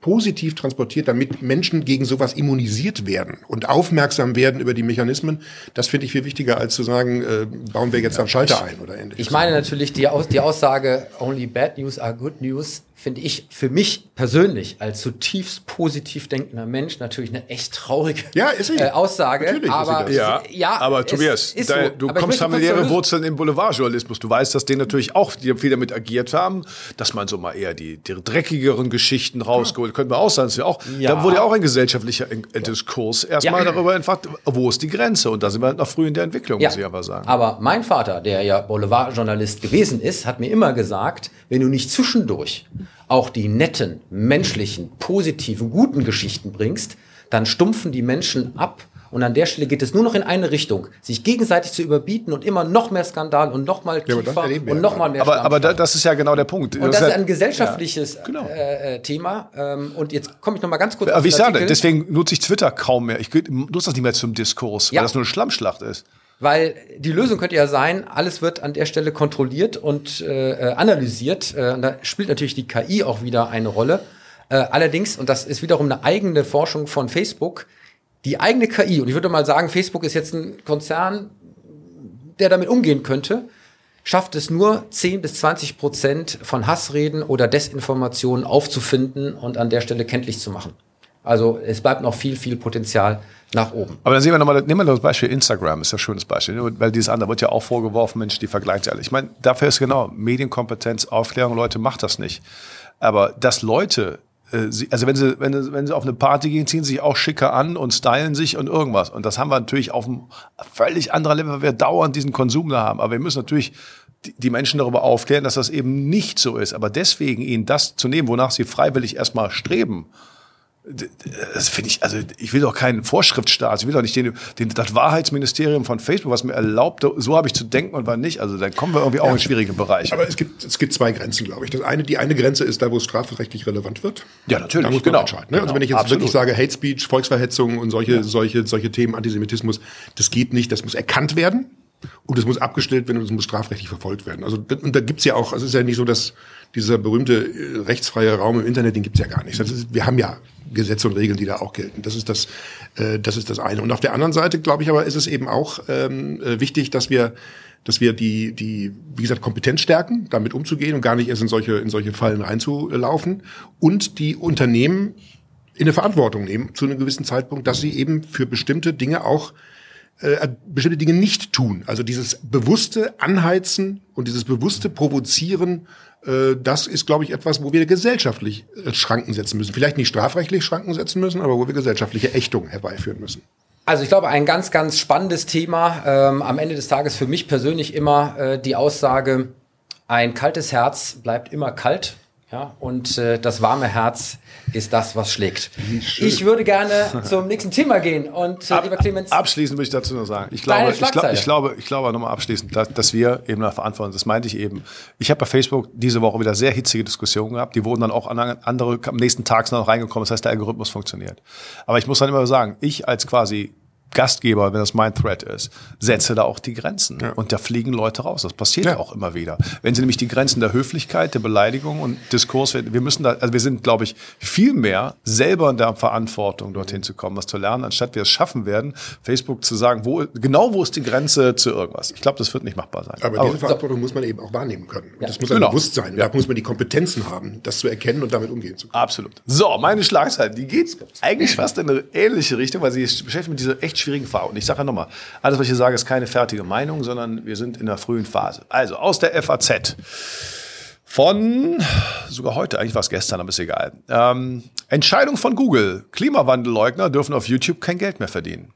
positiv transportiert, damit Menschen gegen sowas immunisiert werden und aufmerksam werden über die Mechanismen. Das finde ich viel wichtiger, als zu sagen, äh, bauen wir jetzt einen Schalter ein oder ähnliches. Ich meine natürlich die, Aus die Aussage, only bad news are good news, finde ich für mich persönlich als zutiefst positiv denkender Mensch natürlich eine echt traurige ja, ist äh, Aussage. Natürlich aber ja, ja, aber Tobias, ist da, du aber kommst familiäre Wurzeln im Boulevardjournalismus. Du weißt, dass die natürlich auch die viel damit agiert haben, dass man so mal eher die, die dreckigeren Geschichten rausgeholt. Ja. Könnte man auch sagen, ja auch, ja. da wurde ja auch ein gesellschaftlicher Diskurs erstmal ja. darüber entfacht, wo ist die Grenze? Und da sind wir halt noch früh in der Entwicklung, muss ich aber sagen. Aber mein Vater, der ja Boulevardjournalist gewesen ist, hat mir immer gesagt, wenn du nicht zwischendurch auch die netten, menschlichen, positiven, guten Geschichten bringst, dann stumpfen die Menschen ab und an der Stelle geht es nur noch in eine Richtung, sich gegenseitig zu überbieten und immer noch mehr Skandal und noch mal tiefer ja, und noch mal mehr. Aber, aber das ist ja genau der Punkt. Und das, das ist ein gesellschaftliches ja, genau. äh, äh Thema. Ähm, und jetzt komme ich noch mal ganz kurz. Aber wie ich sage, deswegen nutze ich Twitter kaum mehr. Ich nutze das nicht mehr zum Diskurs, ja. weil das nur eine Schlammschlacht ist. Weil die Lösung könnte ja sein, alles wird an der Stelle kontrolliert und äh, analysiert. Äh, und da spielt natürlich die KI auch wieder eine Rolle. Äh, allerdings, und das ist wiederum eine eigene Forschung von Facebook, die eigene KI, und ich würde mal sagen, Facebook ist jetzt ein Konzern, der damit umgehen könnte, schafft es nur 10 bis 20 Prozent von Hassreden oder Desinformationen aufzufinden und an der Stelle kenntlich zu machen. Also es bleibt noch viel, viel Potenzial nach oben. Aber dann sehen wir nochmal, nehmen wir das Beispiel Instagram, ist ja ein schönes Beispiel, weil dieses andere wird ja auch vorgeworfen, Mensch, die vergleichen sich alle. Ich meine, dafür ist genau Medienkompetenz, Aufklärung, Leute, macht das nicht. Aber dass Leute, äh, also wenn sie, wenn, sie, wenn sie auf eine Party gehen, ziehen sie sich auch schicker an und stylen sich und irgendwas. Und das haben wir natürlich auf einem völlig anderen Level, weil wir dauernd diesen Konsum da haben. Aber wir müssen natürlich die Menschen darüber aufklären, dass das eben nicht so ist. Aber deswegen ihnen das zu nehmen, wonach sie freiwillig erstmal streben, das finde ich, also ich will doch keinen Vorschriftsstaat, ich will doch nicht den, den, das Wahrheitsministerium von Facebook, was mir erlaubt, so habe ich zu denken und wann nicht. Also dann kommen wir irgendwie auch ja, in schwierige Bereiche. Aber es gibt, es gibt zwei Grenzen, glaube ich. Das eine, die eine Grenze ist da, wo es strafrechtlich relevant wird. Ja, natürlich. Da muss man genau. entscheiden. Ne? Also genau. wenn ich jetzt Absolut. wirklich sage, Hate Speech, Volksverhetzung und solche, ja. solche, solche Themen, Antisemitismus, das geht nicht, das muss erkannt werden. Und es muss abgestellt werden und es muss strafrechtlich verfolgt werden. Also und da gibt's ja auch, es ist ja nicht so, dass dieser berühmte äh, rechtsfreie Raum im Internet, den gibt's ja gar nicht. Ist, wir haben ja Gesetze und Regeln, die da auch gelten. Das ist das, äh, das ist das eine. Und auf der anderen Seite, glaube ich, aber ist es eben auch ähm, äh, wichtig, dass wir dass wir die, die, wie gesagt, Kompetenz stärken, damit umzugehen und gar nicht erst in solche, in solche Fallen reinzulaufen und die Unternehmen in eine Verantwortung nehmen zu einem gewissen Zeitpunkt, dass sie eben für bestimmte Dinge auch äh, bestimmte Dinge nicht tun. Also dieses bewusste Anheizen und dieses bewusste Provozieren das ist, glaube ich, etwas, wo wir gesellschaftlich äh, Schranken setzen müssen. Vielleicht nicht strafrechtlich Schranken setzen müssen, aber wo wir gesellschaftliche Ächtung herbeiführen müssen. Also ich glaube, ein ganz, ganz spannendes Thema. Ähm, am Ende des Tages für mich persönlich immer äh, die Aussage, ein kaltes Herz bleibt immer kalt. Ja, und äh, das warme Herz ist das, was schlägt. Ich würde gerne zum nächsten Thema gehen. Und äh, lieber Clemens. Abschließend würde ich dazu noch sagen. Ich glaube, ich, glaube, ich glaube, ich glaube nochmal abschließend, dass, dass wir eben nach Verantwortung, das meinte ich eben. Ich habe bei Facebook diese Woche wieder sehr hitzige Diskussionen gehabt. Die wurden dann auch an andere am nächsten Tag noch reingekommen. Das heißt, der Algorithmus funktioniert. Aber ich muss dann immer sagen, ich als quasi Gastgeber, wenn das mein Thread ist, setze da auch die Grenzen. Ja. Und da fliegen Leute raus. Das passiert ja. auch immer wieder. Wenn sie nämlich die Grenzen der Höflichkeit, der Beleidigung und Diskurs, wir müssen da, also wir sind, glaube ich, viel mehr selber in der Verantwortung, dorthin zu kommen, was zu lernen, anstatt wir es schaffen werden, Facebook zu sagen, wo, genau wo ist die Grenze zu irgendwas. Ich glaube, das wird nicht machbar sein. Aber, Aber diese Verantwortung so. muss man eben auch wahrnehmen können. Ja. Das muss einem genau. bewusst sein. Da muss man die Kompetenzen haben, das zu erkennen und damit umgehen zu können. Absolut. So, meine Schlagzeile, die geht eigentlich fast in eine ähnliche Richtung, weil sie beschäftigt mit dieser echt schwierigen Frage. Und ich sage ja nochmal, alles, was ich hier sage, ist keine fertige Meinung, sondern wir sind in der frühen Phase. Also aus der FAZ. Von, sogar heute, eigentlich war es gestern, aber ist egal. Ähm, Entscheidung von Google. Klimawandelleugner dürfen auf YouTube kein Geld mehr verdienen.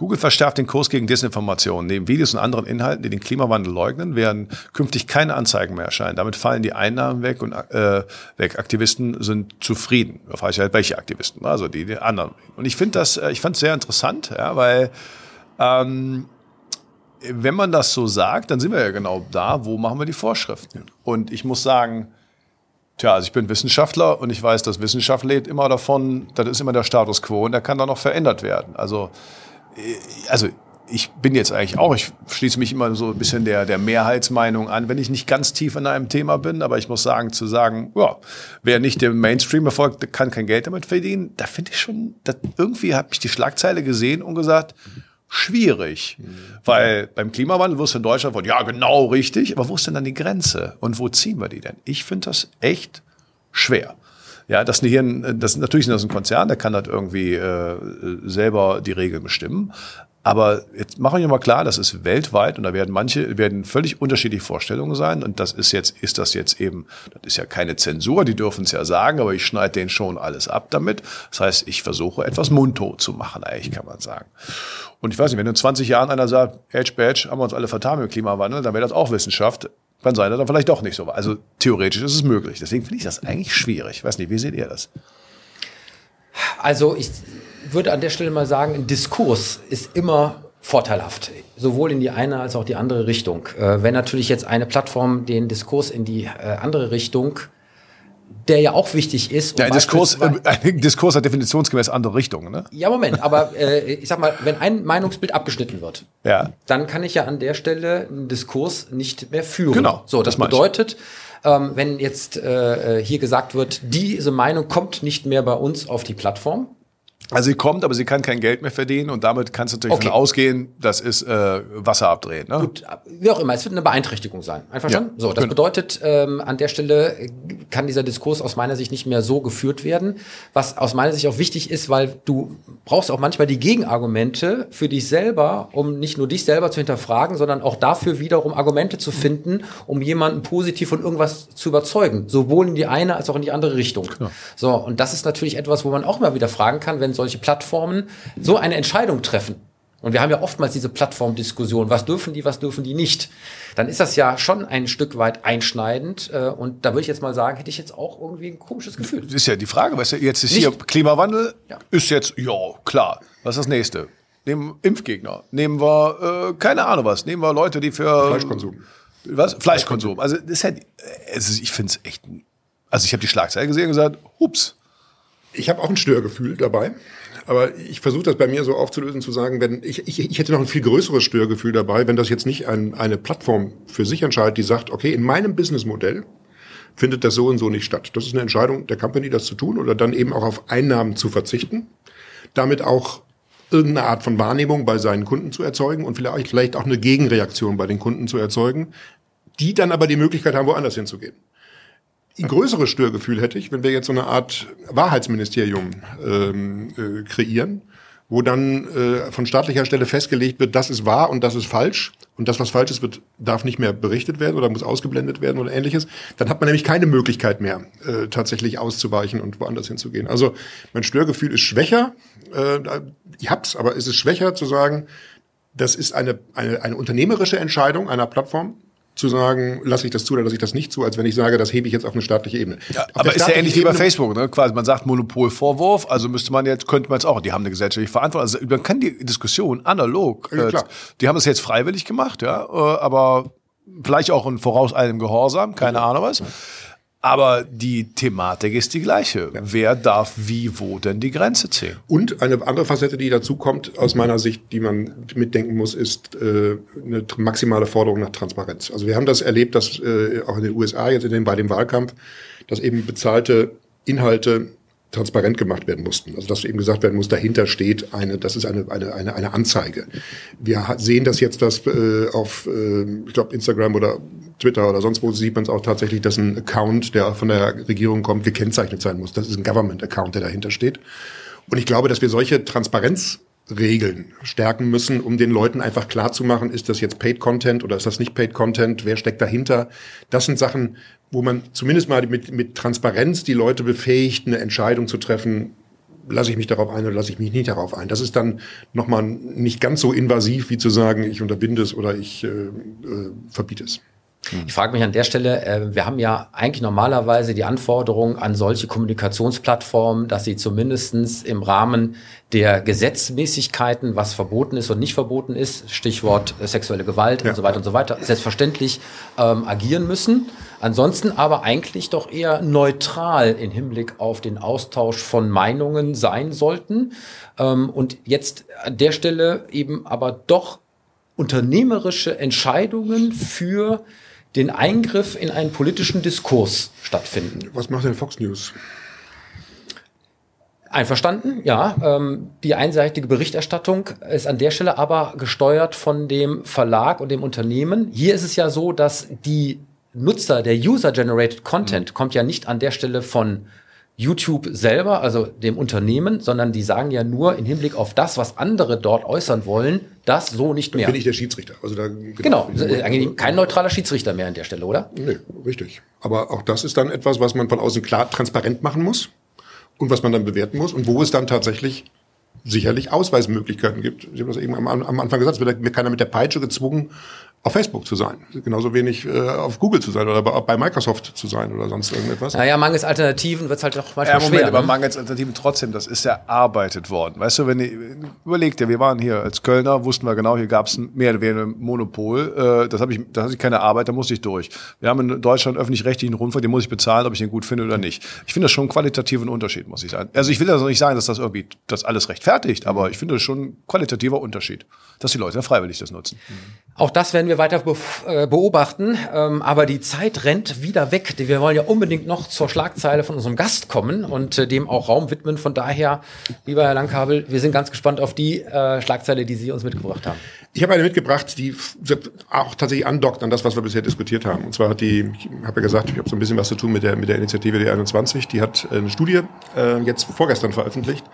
Google verschärft den Kurs gegen Desinformation. Neben Videos und anderen Inhalten, die den Klimawandel leugnen, werden künftig keine Anzeigen mehr erscheinen. Damit fallen die Einnahmen weg und äh, weg. Aktivisten sind zufrieden. Da frage ich halt, welche Aktivisten? Also die, die anderen. Und ich finde das, äh, ich fand es sehr interessant, ja, weil ähm, wenn man das so sagt, dann sind wir ja genau da, wo machen wir die Vorschriften. Und ich muss sagen, Tja, also ich bin Wissenschaftler und ich weiß, dass Wissenschaft lebt immer davon, das ist immer der Status quo und der kann dann noch verändert werden. Also also ich bin jetzt eigentlich auch, ich schließe mich immer so ein bisschen der, der Mehrheitsmeinung an, wenn ich nicht ganz tief in einem Thema bin, aber ich muss sagen, zu sagen, ja, wer nicht dem Mainstream erfolgt, kann kein Geld damit verdienen, da finde ich schon, das, irgendwie habe ich die Schlagzeile gesehen und gesagt, schwierig. Mhm. Weil beim Klimawandel wirst du in Deutschland von, ja, genau richtig, aber wo ist denn dann die Grenze? Und wo ziehen wir die denn? Ich finde das echt schwer. Ja, das, hier ein, das natürlich ist das ein Konzern, der kann das irgendwie äh, selber die Regeln bestimmen. Aber jetzt machen wir mal klar, das ist weltweit und da werden manche, werden völlig unterschiedliche Vorstellungen sein. Und das ist jetzt, ist das jetzt eben, das ist ja keine Zensur, die dürfen es ja sagen, aber ich schneide denen schon alles ab damit. Das heißt, ich versuche etwas mundtot zu machen, eigentlich kann man sagen. Und ich weiß nicht, wenn in 20 Jahren einer sagt, Edge Badge, haben wir uns alle vertan mit Klimawandel, dann wäre das auch Wissenschaft kann sein, dass er vielleicht doch nicht so. Also theoretisch ist es möglich. Deswegen finde ich das eigentlich schwierig. Weiß nicht, wie seht ihr das? Also ich würde an der Stelle mal sagen, ein Diskurs ist immer vorteilhaft, sowohl in die eine als auch die andere Richtung. Äh, wenn natürlich jetzt eine Plattform den Diskurs in die äh, andere Richtung der ja auch wichtig ist. Ja, ein Diskurs, <laughs> ein Diskurs hat definitionsgemäß andere Richtungen, ne? Ja, Moment, aber äh, ich sag mal, wenn ein Meinungsbild abgeschnitten wird, ja. dann kann ich ja an der Stelle einen Diskurs nicht mehr führen. Genau. So, das, das bedeutet, ähm, wenn jetzt äh, äh, hier gesagt wird, diese Meinung kommt nicht mehr bei uns auf die Plattform, also sie kommt, aber sie kann kein Geld mehr verdienen und damit kannst du natürlich okay. davon ausgehen, das ist äh, Wasser abdrehen. Ne? Gut, wie auch immer, es wird eine Beeinträchtigung sein. Einverstanden? Ja, so, das genau. bedeutet, ähm, an der Stelle kann dieser Diskurs aus meiner Sicht nicht mehr so geführt werden, was aus meiner Sicht auch wichtig ist, weil du brauchst auch manchmal die Gegenargumente für dich selber, um nicht nur dich selber zu hinterfragen, sondern auch dafür wiederum Argumente zu finden, um jemanden positiv von irgendwas zu überzeugen, sowohl in die eine als auch in die andere Richtung. Genau. So, und das ist natürlich etwas, wo man auch immer wieder fragen kann, wenn solche Plattformen so eine Entscheidung treffen, und wir haben ja oftmals diese Plattformdiskussion, was dürfen die, was dürfen die nicht, dann ist das ja schon ein Stück weit einschneidend. Äh, und da würde ich jetzt mal sagen, hätte ich jetzt auch irgendwie ein komisches Gefühl. Das ist ja die Frage, weißt du, jetzt ist nicht. hier Klimawandel, ja. ist jetzt, ja, klar. Was ist das nächste? Nehmen Impfgegner, nehmen wir, äh, keine Ahnung was, nehmen wir Leute, die für... Fleischkonsum. Was? Fleischkonsum. Also das ist ja, also ich finde es echt, also ich habe die Schlagzeile gesehen und gesagt, hups. Ich habe auch ein Störgefühl dabei. Aber ich versuche das bei mir so aufzulösen, zu sagen, wenn ich, ich, ich hätte noch ein viel größeres Störgefühl dabei, wenn das jetzt nicht ein, eine Plattform für sich entscheidet, die sagt, okay, in meinem Businessmodell findet das so und so nicht statt. Das ist eine Entscheidung der Company, das zu tun oder dann eben auch auf Einnahmen zu verzichten. Damit auch irgendeine Art von Wahrnehmung bei seinen Kunden zu erzeugen und vielleicht, vielleicht auch eine Gegenreaktion bei den Kunden zu erzeugen, die dann aber die Möglichkeit haben, woanders hinzugehen. Ein größeres Störgefühl hätte ich, wenn wir jetzt so eine Art Wahrheitsministerium ähm, äh, kreieren, wo dann äh, von staatlicher Stelle festgelegt wird, das ist wahr und das ist falsch und das, was falsch ist, wird, darf nicht mehr berichtet werden oder muss ausgeblendet werden oder ähnliches. Dann hat man nämlich keine Möglichkeit mehr, äh, tatsächlich auszuweichen und woanders hinzugehen. Also mein Störgefühl ist schwächer. Äh, ich hab's, aber es ist schwächer zu sagen, das ist eine, eine, eine unternehmerische Entscheidung einer Plattform zu sagen, lasse ich das zu oder lasse ich das nicht zu, als wenn ich sage, das hebe ich jetzt auf eine staatliche Ebene. Ja, aber ist ja ähnlich wie bei Facebook, ne? quasi man sagt Monopolvorwurf, also müsste man jetzt, könnte man jetzt auch, die haben eine gesellschaftliche Verantwortung, also man kann die Diskussion analog, ja, äh, die haben das jetzt freiwillig gemacht, ja, äh, aber vielleicht auch in vorauseilendem Gehorsam, keine. Ahnung was. Aber die Thematik ist die gleiche. Ja. Wer darf wie wo denn die Grenze ziehen? Und eine andere Facette, die dazu kommt, aus meiner Sicht, die man mitdenken muss, ist äh, eine maximale Forderung nach Transparenz. Also wir haben das erlebt, dass äh, auch in den USA jetzt in dem, bei dem Wahlkampf, dass eben bezahlte Inhalte transparent gemacht werden mussten. Also dass eben gesagt werden muss, dahinter steht eine, das ist eine, eine, eine, eine Anzeige. Wir sehen das jetzt, dass äh, auf, äh, ich glaube, Instagram oder Twitter oder sonst wo sieht man es auch tatsächlich, dass ein Account, der von der Regierung kommt, gekennzeichnet sein muss. Das ist ein Government-Account, der dahinter steht. Und ich glaube, dass wir solche Transparenzregeln stärken müssen, um den Leuten einfach klar zu machen, ist das jetzt Paid Content oder ist das nicht Paid Content, wer steckt dahinter. Das sind Sachen, wo man zumindest mal mit, mit Transparenz die Leute befähigt, eine Entscheidung zu treffen, lasse ich mich darauf ein oder lasse ich mich nicht darauf ein. Das ist dann nochmal nicht ganz so invasiv, wie zu sagen, ich unterbinde es oder ich äh, äh, verbiete es. Ich frage mich an der Stelle, äh, wir haben ja eigentlich normalerweise die Anforderung an solche Kommunikationsplattformen, dass sie zumindestens im Rahmen der Gesetzmäßigkeiten, was verboten ist und nicht verboten ist, Stichwort sexuelle Gewalt ja. und so weiter und so weiter, selbstverständlich ähm, agieren müssen. Ansonsten aber eigentlich doch eher neutral in Hinblick auf den Austausch von Meinungen sein sollten. Ähm, und jetzt an der Stelle eben aber doch unternehmerische Entscheidungen für den Eingriff in einen politischen Diskurs stattfinden. Was macht denn Fox News? Einverstanden, ja. Ähm, die einseitige Berichterstattung ist an der Stelle aber gesteuert von dem Verlag und dem Unternehmen. Hier ist es ja so, dass die Nutzer, der User-Generated Content, mhm. kommt ja nicht an der Stelle von YouTube selber, also dem Unternehmen, sondern die sagen ja nur im Hinblick auf das, was andere dort äußern wollen, das so nicht mehr. Bin ich der Schiedsrichter. Also da, genau, genau eigentlich kein neutraler Schiedsrichter mehr an der Stelle, oder? Nee, richtig. Aber auch das ist dann etwas, was man von außen klar transparent machen muss und was man dann bewerten muss und wo es dann tatsächlich sicherlich Ausweismöglichkeiten gibt. Sie haben das eben am, am Anfang gesagt, es wird keiner mit der Peitsche gezwungen, auf Facebook zu sein. Genauso wenig äh, auf Google zu sein oder bei, bei Microsoft zu sein oder sonst irgendetwas. Naja, mangels Alternativen wird es halt auch manchmal ja, Moment, schwer. Aber ne? mangels Alternativen trotzdem, das ist erarbeitet worden. Weißt du, wenn ihr überlegt, ja, wir waren hier als Kölner, wussten wir genau, hier gab es mehr oder weniger ein Monopol. Äh, das habe ich, da hatte ich keine Arbeit, da musste ich durch. Wir haben in Deutschland öffentlich-rechtlichen Rundfunk, den muss ich bezahlen, ob ich den gut finde oder nicht. Ich finde das schon einen qualitativen Unterschied, muss ich sagen. Also ich will also nicht sagen, dass das irgendwie das alles rechtfertigt, aber ich finde das schon ein qualitativer Unterschied, dass die Leute freiwillig das nutzen. Auch das werden wir weiter äh, beobachten, ähm, aber die Zeit rennt wieder weg. Wir wollen ja unbedingt noch zur Schlagzeile von unserem Gast kommen und äh, dem auch Raum widmen. Von daher, lieber Herr Langkabel, wir sind ganz gespannt auf die äh, Schlagzeile, die Sie uns mitgebracht haben. Ich habe eine mitgebracht, die auch tatsächlich andockt an das, was wir bisher diskutiert haben. Und zwar hat die, ich habe ja gesagt, ich habe so ein bisschen was zu tun mit der, mit der Initiative D21. Die hat eine Studie jetzt vorgestern veröffentlicht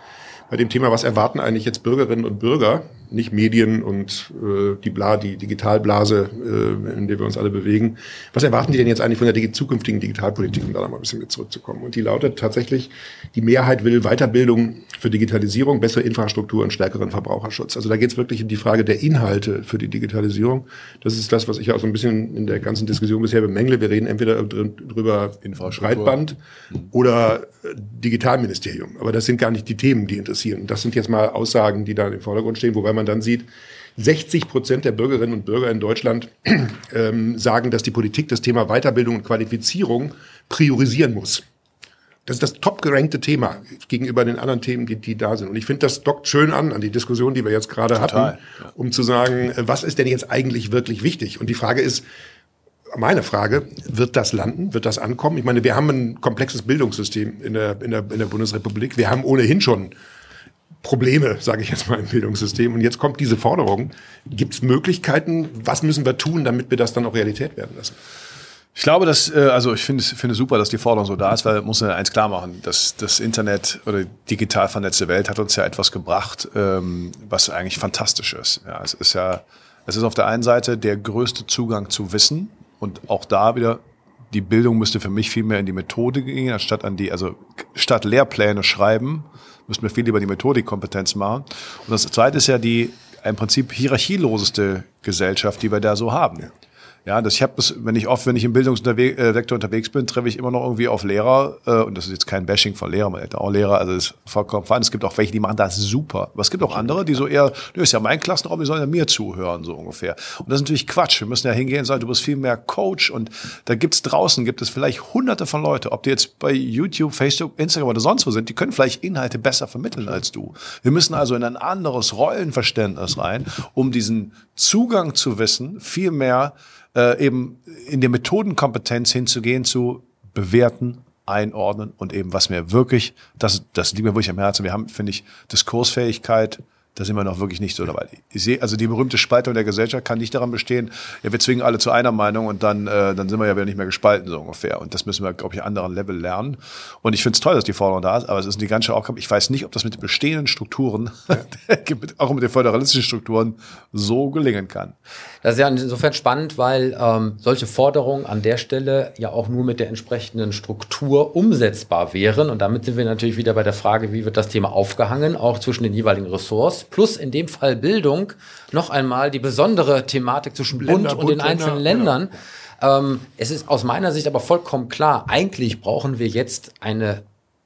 bei dem Thema, was erwarten eigentlich jetzt Bürgerinnen und Bürger, nicht Medien und äh, die, Bla, die Digitalblase, äh, in der wir uns alle bewegen. Was erwarten die denn jetzt eigentlich von der Digi zukünftigen Digitalpolitik, um da noch mal ein bisschen mit zurückzukommen? Und die lautet tatsächlich, die Mehrheit will Weiterbildung für Digitalisierung, bessere Infrastruktur und stärkeren Verbraucherschutz. Also da geht es wirklich um die Frage der Inhalte für die Digitalisierung. Das ist das, was ich auch so ein bisschen in der ganzen Diskussion bisher bemängle. Wir reden entweder drüber Breitband oder äh, Digitalministerium. Aber das sind gar nicht die Themen, die interessieren. Das sind jetzt mal Aussagen, die da im Vordergrund stehen, wobei man dann sieht, 60 Prozent der Bürgerinnen und Bürger in Deutschland <clears throat> ähm, sagen, dass die Politik das Thema Weiterbildung und Qualifizierung priorisieren muss. Das ist das top gerankte Thema gegenüber den anderen Themen, die, die da sind. Und ich finde, das dockt schön an, an die Diskussion, die wir jetzt gerade hatten, um zu sagen, äh, was ist denn jetzt eigentlich wirklich wichtig? Und die Frage ist, meine Frage, wird das landen? Wird das ankommen? Ich meine, wir haben ein komplexes Bildungssystem in der, in der, in der Bundesrepublik. Wir haben ohnehin schon Probleme, sage ich jetzt mal, im Bildungssystem. Und jetzt kommt diese Forderung. Gibt es Möglichkeiten? Was müssen wir tun, damit wir das dann auch Realität werden lassen? Ich glaube, dass, äh, also ich finde finde super, dass die Forderung so da ist, weil muss man eins klar machen, dass das Internet oder digital vernetzte Welt hat uns ja etwas gebracht, ähm, was eigentlich fantastisch ist. Ja, es ist ja, es ist auf der einen Seite der größte Zugang zu Wissen und auch da wieder die Bildung müsste für mich viel mehr in die Methode gehen, anstatt an die, also statt Lehrpläne schreiben, müssten wir viel lieber die Methodikkompetenz machen. Und das zweite ist ja die im Prinzip hierarchieloseste Gesellschaft, die wir da so haben. Ja Ja, das ich habe wenn ich oft, wenn ich im Bildungssektor unterwegs bin, treffe ich immer noch irgendwie auf Lehrer, äh, und das ist jetzt kein Bashing von Lehrern, man hätte auch Lehrer, also das ist vollkommen fein. Es gibt auch welche, die machen das super. Aber es gibt auch andere, die so eher, das ist ja mein Klassenraum, die sollen ja mir zuhören, so ungefähr. Und das ist natürlich Quatsch. Wir müssen ja hingehen und sagen, du bist viel mehr Coach und da gibt's draußen, gibt es vielleicht hunderte von Leute, ob die jetzt bei YouTube, Facebook, Instagram oder sonst wo sind, die können vielleicht Inhalte besser vermitteln als du. Wir müssen also in ein anderes Rollenverständnis rein, um diesen Zugang zu wissen, viel mehr äh, eben in der Methodenkompetenz hinzugehen, zu bewerten, einordnen und eben was mir wirklich, das, das liegt mir wirklich am Herzen. Wir haben, finde ich, Diskursfähigkeit, da sind wir noch wirklich nicht so dabei. Ich sehe, also die berühmte Spaltung der Gesellschaft kann nicht daran bestehen, ja, wir zwingen alle zu einer Meinung und dann, äh, dann sind wir ja wieder nicht mehr gespalten, so ungefähr. Und das müssen wir, glaube ich, an anderen Level lernen. Und ich finde es toll, dass die Forderung da ist, aber es ist die ganze Aufgabe. Ich weiß nicht, ob das mit den bestehenden Strukturen, ja. <laughs> auch mit den föderalistischen Strukturen, so gelingen kann. Das ist ja insofern spannend, weil ähm, solche Forderungen an der Stelle ja auch nur mit der entsprechenden Struktur umsetzbar wären. Und damit sind wir natürlich wieder bei der Frage, wie wird das Thema aufgehangen, auch zwischen den jeweiligen Ressorts plus in dem Fall Bildung noch einmal die besondere Thematik zwischen Bund und den einzelnen Ländern. Genau. Ähm, es ist aus meiner Sicht aber vollkommen klar, eigentlich brauchen wir jetzt eine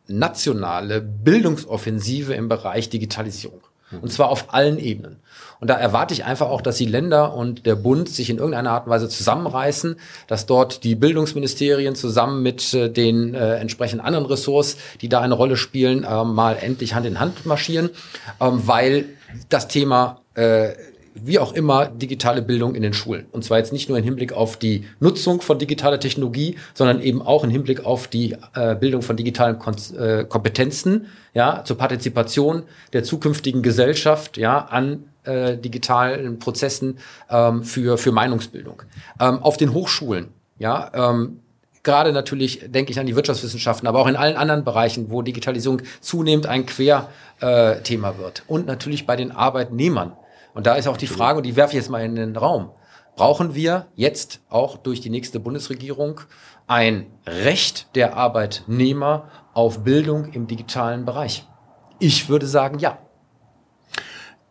nationale Bildungsoffensive im Bereich Digitalisierung. Und zwar auf allen Ebenen. Und da erwarte ich einfach auch, dass die Länder und der Bund sich in irgendeiner Art und Weise zusammenreißen, dass dort die Bildungsministerien zusammen mit äh, den äh, entsprechenden anderen Ressorts, die da eine Rolle spielen, äh, mal endlich Hand in Hand marschieren, ähm, weil das Thema äh, wie auch immer digitale Bildung in den Schulen. Und zwar jetzt nicht nur im Hinblick auf die Nutzung von digitaler Technologie, sondern eben auch im Hinblick auf die äh, Bildung von digitalen Kon äh, Kompetenzen, ja, zur Partizipation der zukünftigen Gesellschaft, ja, an äh, digitalen Prozessen ähm, für, für Meinungsbildung. Ähm, auf den Hochschulen, ja, ähm, gerade natürlich denke ich an die Wirtschaftswissenschaften, aber auch in allen anderen Bereichen, wo Digitalisierung zunehmend ein Querthema äh, wird. Und natürlich bei den Arbeitnehmern. Und da ist auch die Frage, und die werfe ich jetzt mal in den Raum. Brauchen wir jetzt auch durch die nächste Bundesregierung ein Recht der Arbeitnehmer auf Bildung im digitalen Bereich? Ich würde sagen, ja.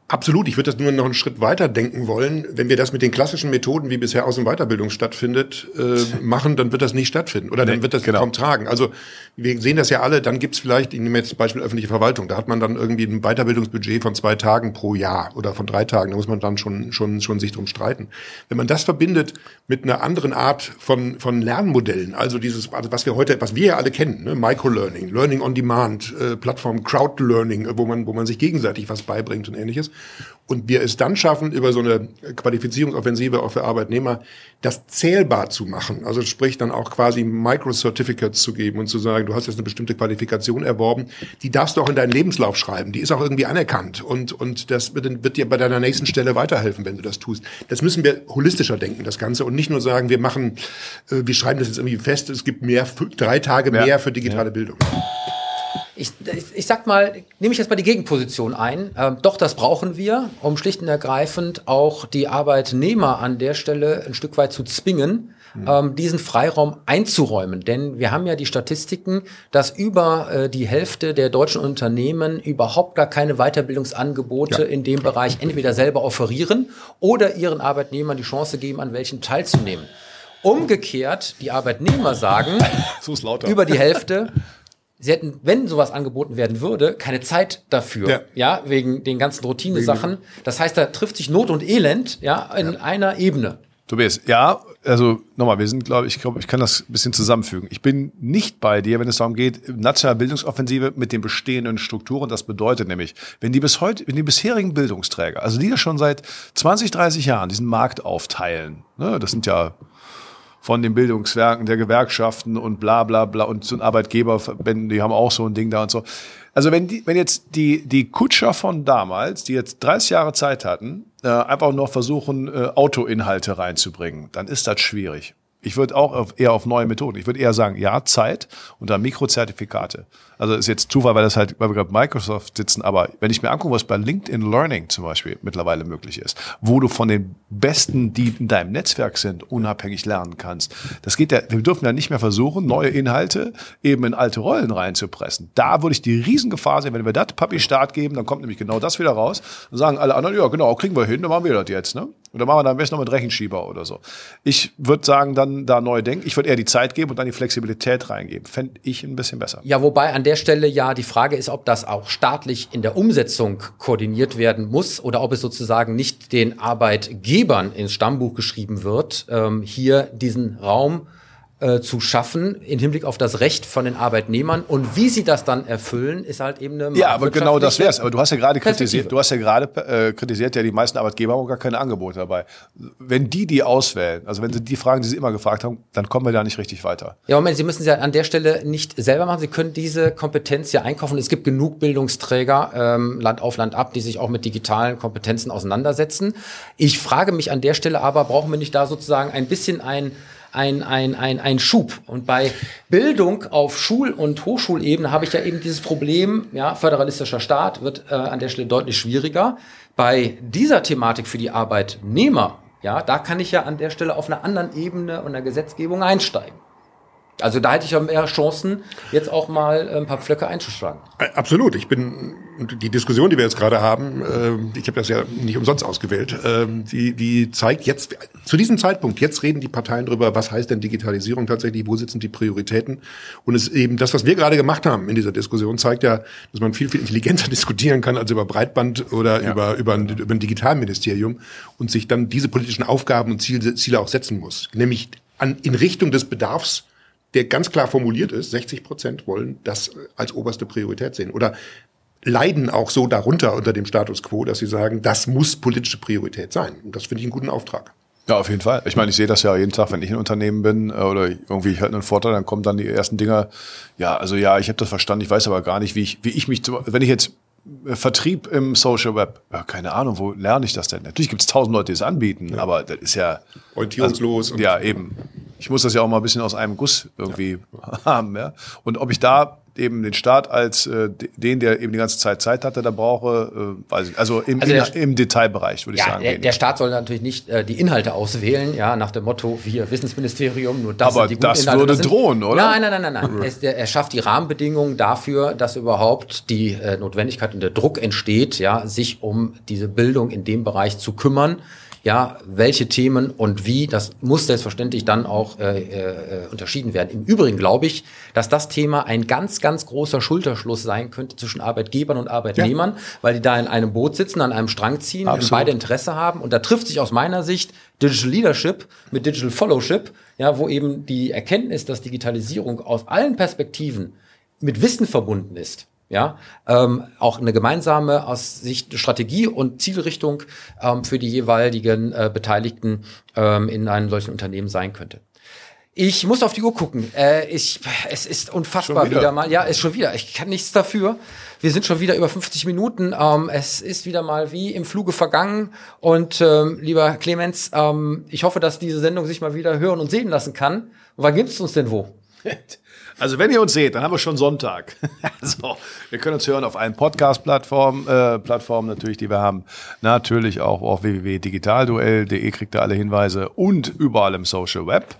Absolut. Ich würde das nur noch einen Schritt weiter denken wollen. Wenn wir das mit den klassischen Methoden, wie bisher Aus- und Weiterbildung stattfindet, äh, <laughs> machen, dann wird das nicht stattfinden. Oder dann wird das genau. kaum tragen. Also wir sehen das ja alle, dann gibt's vielleicht, ich nehme jetzt das Beispiel öffentliche Verwaltung, da hat man dann irgendwie ein Weiterbildungsbudget von zwei Tagen pro Jahr oder von drei Tagen. Da muss man dann schon, schon, schon sich drum streiten. Wenn man das verbindet mit einer anderen Art von, von Lernmodellen, also dieses, also was wir heute, was wir ja alle kennen, ne? Microlearning, Learning on Demand, äh, Plattform Crowd Learning, wo man, wo man sich gegenseitig was beibringt und ähnliches und wir es dann schaffen, über so eine Qualifizierungsoffensive auch für Arbeitnehmer, das zählbar zu machen. Also sprich dann auch quasi Micro-Certificates zu geben und zu sagen, du hast jetzt eine bestimmte Qualifikation erworben, die darfst du auch in deinen Lebenslauf schreiben. Die ist auch irgendwie anerkannt und, und das wird, wird dir bei deiner nächsten Stelle weiterhelfen, wenn du das tust. Das müssen wir holistischer denken, das Ganze, und nicht nur sagen, wir machen, äh, wir schreiben das jetzt irgendwie fest, es gibt mehr, drei Tage mehr ja. für digitale ja. Bildung ich, ich sag mal, nehme ich jetzt mal die Gegenposition ein. Ähm, doch, das brauchen wir, um schlicht und ergreifend auch die Arbeitnehmer an der Stelle ein Stück weit zu zwingen, mhm. ähm, diesen Freiraum einzuräumen. Denn wir haben ja die Statistiken, dass über äh, die Hälfte der deutschen Unternehmen überhaupt gar keine Weiterbildungsangebote ja. in dem Bereich entweder selber offerieren oder ihren Arbeitnehmern die Chance geben, an welchen teilzunehmen. Umgekehrt, die Arbeitnehmer sagen, <laughs> so über die Hälfte, <laughs> sie hätten, wenn sowas angeboten werden würde, keine Zeit dafür. Ja, ja wegen den ganzen Routine-Sachen. Das heißt, da trifft sich Not und Elend, ja, in ja. einer Ebene. Tobias, ja, also nochmal, wir sind, glaube ich, glaube, ich kann das ein bisschen zusammenfügen. Ich bin nicht bei dir, wenn es darum geht, nationale Bildungsoffensive mit den bestehenden Strukturen. Das bedeutet nämlich, wenn die bis heute, wenn die bisherigen Bildungsträger, also die ja schon seit 20, 30 Jahren diesen Markt aufteilen, ne, das sind ja von den Bildungswerken der Gewerkschaften und bla bla bla und so ein Arbeitgeberverbänden, die haben auch so ein Ding da und so. Also wenn die, wenn jetzt die, die Kutscher von damals, die jetzt 30 Jahre Zeit hatten, äh, einfach noch versuchen, äh, Autoinhalte reinzubringen, dann ist das schwierig. Ich würde auch auf, eher auf neue Methoden. Ich würde eher sagen, ja, Zeit und dann Mikrozertifikate. Also ist jetzt Zufall, weil das halt, weil wir gerade Microsoft sitzen, aber wenn ich mir angucke, was bei LinkedIn Learning zum Beispiel mittlerweile möglich ist, wo du von den Besten, die in deinem Netzwerk sind, unabhängig lernen kannst. Das geht ja, wir dürfen ja nicht mehr versuchen, neue Inhalte eben in alte Rollen reinzupressen. Da würde ich die Riesengefahr sehen, wenn wir das Papi Start geben, dann kommt nämlich genau das wieder raus. Dann sagen alle anderen, ja genau, kriegen wir hin, dann machen wir das jetzt. Ne? Und dann machen wir da am besten noch mit Rechenschieber oder so. Ich würde sagen, dann da neu denken. Ich würde eher die Zeit geben und dann die Flexibilität reingeben. Fände ich ein bisschen besser. Ja, wobei an der Stelle ja die Frage ist, ob das auch staatlich in der Umsetzung koordiniert werden muss oder ob es sozusagen nicht den Arbeitgebern ins Stammbuch geschrieben wird, ähm, hier diesen Raum äh, zu schaffen im Hinblick auf das Recht von den Arbeitnehmern und wie sie das dann erfüllen, ist halt eben eine Ja, aber genau das wär's. Aber du hast ja gerade kritisiert, du hast ja gerade äh, kritisiert, ja die meisten Arbeitgeber haben gar keine Angebote dabei. Wenn die die auswählen, also wenn sie die Fragen, die sie immer gefragt haben, dann kommen wir da nicht richtig weiter. Ja, Moment, sie müssen sie an der Stelle nicht selber machen. Sie können diese Kompetenz ja einkaufen. Es gibt genug Bildungsträger ähm, Land auf Land ab, die sich auch mit digitalen Kompetenzen auseinandersetzen. Ich frage mich an der Stelle aber, brauchen wir nicht da sozusagen ein bisschen ein ein, ein, ein, ein Schub. Und bei Bildung auf Schul- und Hochschulebene habe ich ja eben dieses Problem, ja, föderalistischer Staat wird äh, an der Stelle deutlich schwieriger. Bei dieser Thematik für die Arbeitnehmer, ja, da kann ich ja an der Stelle auf einer anderen Ebene und der Gesetzgebung einsteigen. Also da hätte ich ja mehr Chancen, jetzt auch mal äh, ein paar Pflöcke einzuschlagen. Absolut. Ich bin die Diskussion, die wir jetzt gerade haben, äh, ich habe das ja nicht umsonst ausgewählt, äh, die, die zeigt jetzt zu diesem Zeitpunkt. Jetzt reden die Parteien darüber, was heißt denn Digitalisierung tatsächlich, wo sitzen die Prioritäten? Und es eben das, was wir gerade gemacht haben in dieser Diskussion, zeigt ja, dass man viel viel intelligenter <laughs> diskutieren kann als über Breitband oder ja. über über ein, über ein Digitalministerium und sich dann diese politischen Aufgaben und Ziele, Ziele auch setzen muss, nämlich an, in Richtung des Bedarfs der ganz klar formuliert ist, 60 Prozent wollen das als oberste Priorität sehen oder leiden auch so darunter unter dem Status quo, dass sie sagen, das muss politische Priorität sein. Und das finde ich einen guten Auftrag. Ja, auf jeden Fall. Ich meine, ich sehe das ja jeden Tag, wenn ich ein Unternehmen bin äh, oder irgendwie ich halt einen Vorteil, dann kommen dann die ersten Dinger. Ja, also ja, ich habe das verstanden, ich weiß aber gar nicht, wie ich, wie ich mich, wenn ich jetzt äh, Vertrieb im Social Web, ja, keine Ahnung, wo lerne ich das denn? Natürlich gibt es tausend Leute, die es anbieten, ja. aber das ist ja orientierungslos. Also, ja, eben ich muss das ja auch mal ein bisschen aus einem Guss irgendwie ja. <laughs> haben. Ja? Und ob ich da eben den Staat als äh, den, der eben die ganze Zeit Zeit hatte, da brauche, äh, weiß ich, also im, also der, im Detailbereich würde ich ja, sagen. Der, der, Staat soll natürlich nicht äh, die Inhalte auswählen, ja, nach dem Motto, wir Wissensministerium, nur das Aber sind die das Inhalte, würde das drohen, oder? Nein, nein, nein, nein, nein. es, der, er schafft die Rahmenbedingungen dafür, dass überhaupt die äh, Notwendigkeit und der Druck entsteht, ja, sich um diese Bildung in dem Bereich zu kümmern ja, welche Themen und wie, das muss selbstverständlich dann auch äh, äh, unterschieden werden. Im Übrigen glaube ich, dass das Thema ein ganz, ganz großer Schulterschluss sein könnte zwischen Arbeitgebern und Arbeitnehmern, ja. weil die da in einem Boot sitzen, an einem Strang ziehen, beide Interesse haben. Und da trifft sich aus meiner Sicht Digital Leadership mit Digital Fellowship, ja, wo eben die Erkenntnis, dass Digitalisierung aus allen Perspektiven mit Wissen verbunden ist, ja, ähm, auch eine gemeinsame aus Sicht Strategie und Zielrichtung ähm, für die jeweiligen äh, Beteiligten ähm, in einem solchen Unternehmen sein könnte. Ich muss auf die Uhr gucken. Äh, ich, es ist unfassbar wieder. wieder. mal. Ja, ist schon wieder. Ich kann nichts dafür. Wir sind schon wieder über 50 Minuten. Ähm, es ist wieder mal wie im Fluge vergangen. Und ähm, lieber Clemens, ähm, ich hoffe, dass diese Sendung sich mal wieder hören und sehen lassen kann. wann gibt's uns denn wo? <laughs> Also wenn ihr uns seht, dann haben wir schon Sonntag. <laughs> also, wir können uns hören auf allen Podcast-Plattformen, äh, Plattformen natürlich, die wir haben. Natürlich auch auf www.digitalduell.de kriegt ihr alle Hinweise und überall im Social Web.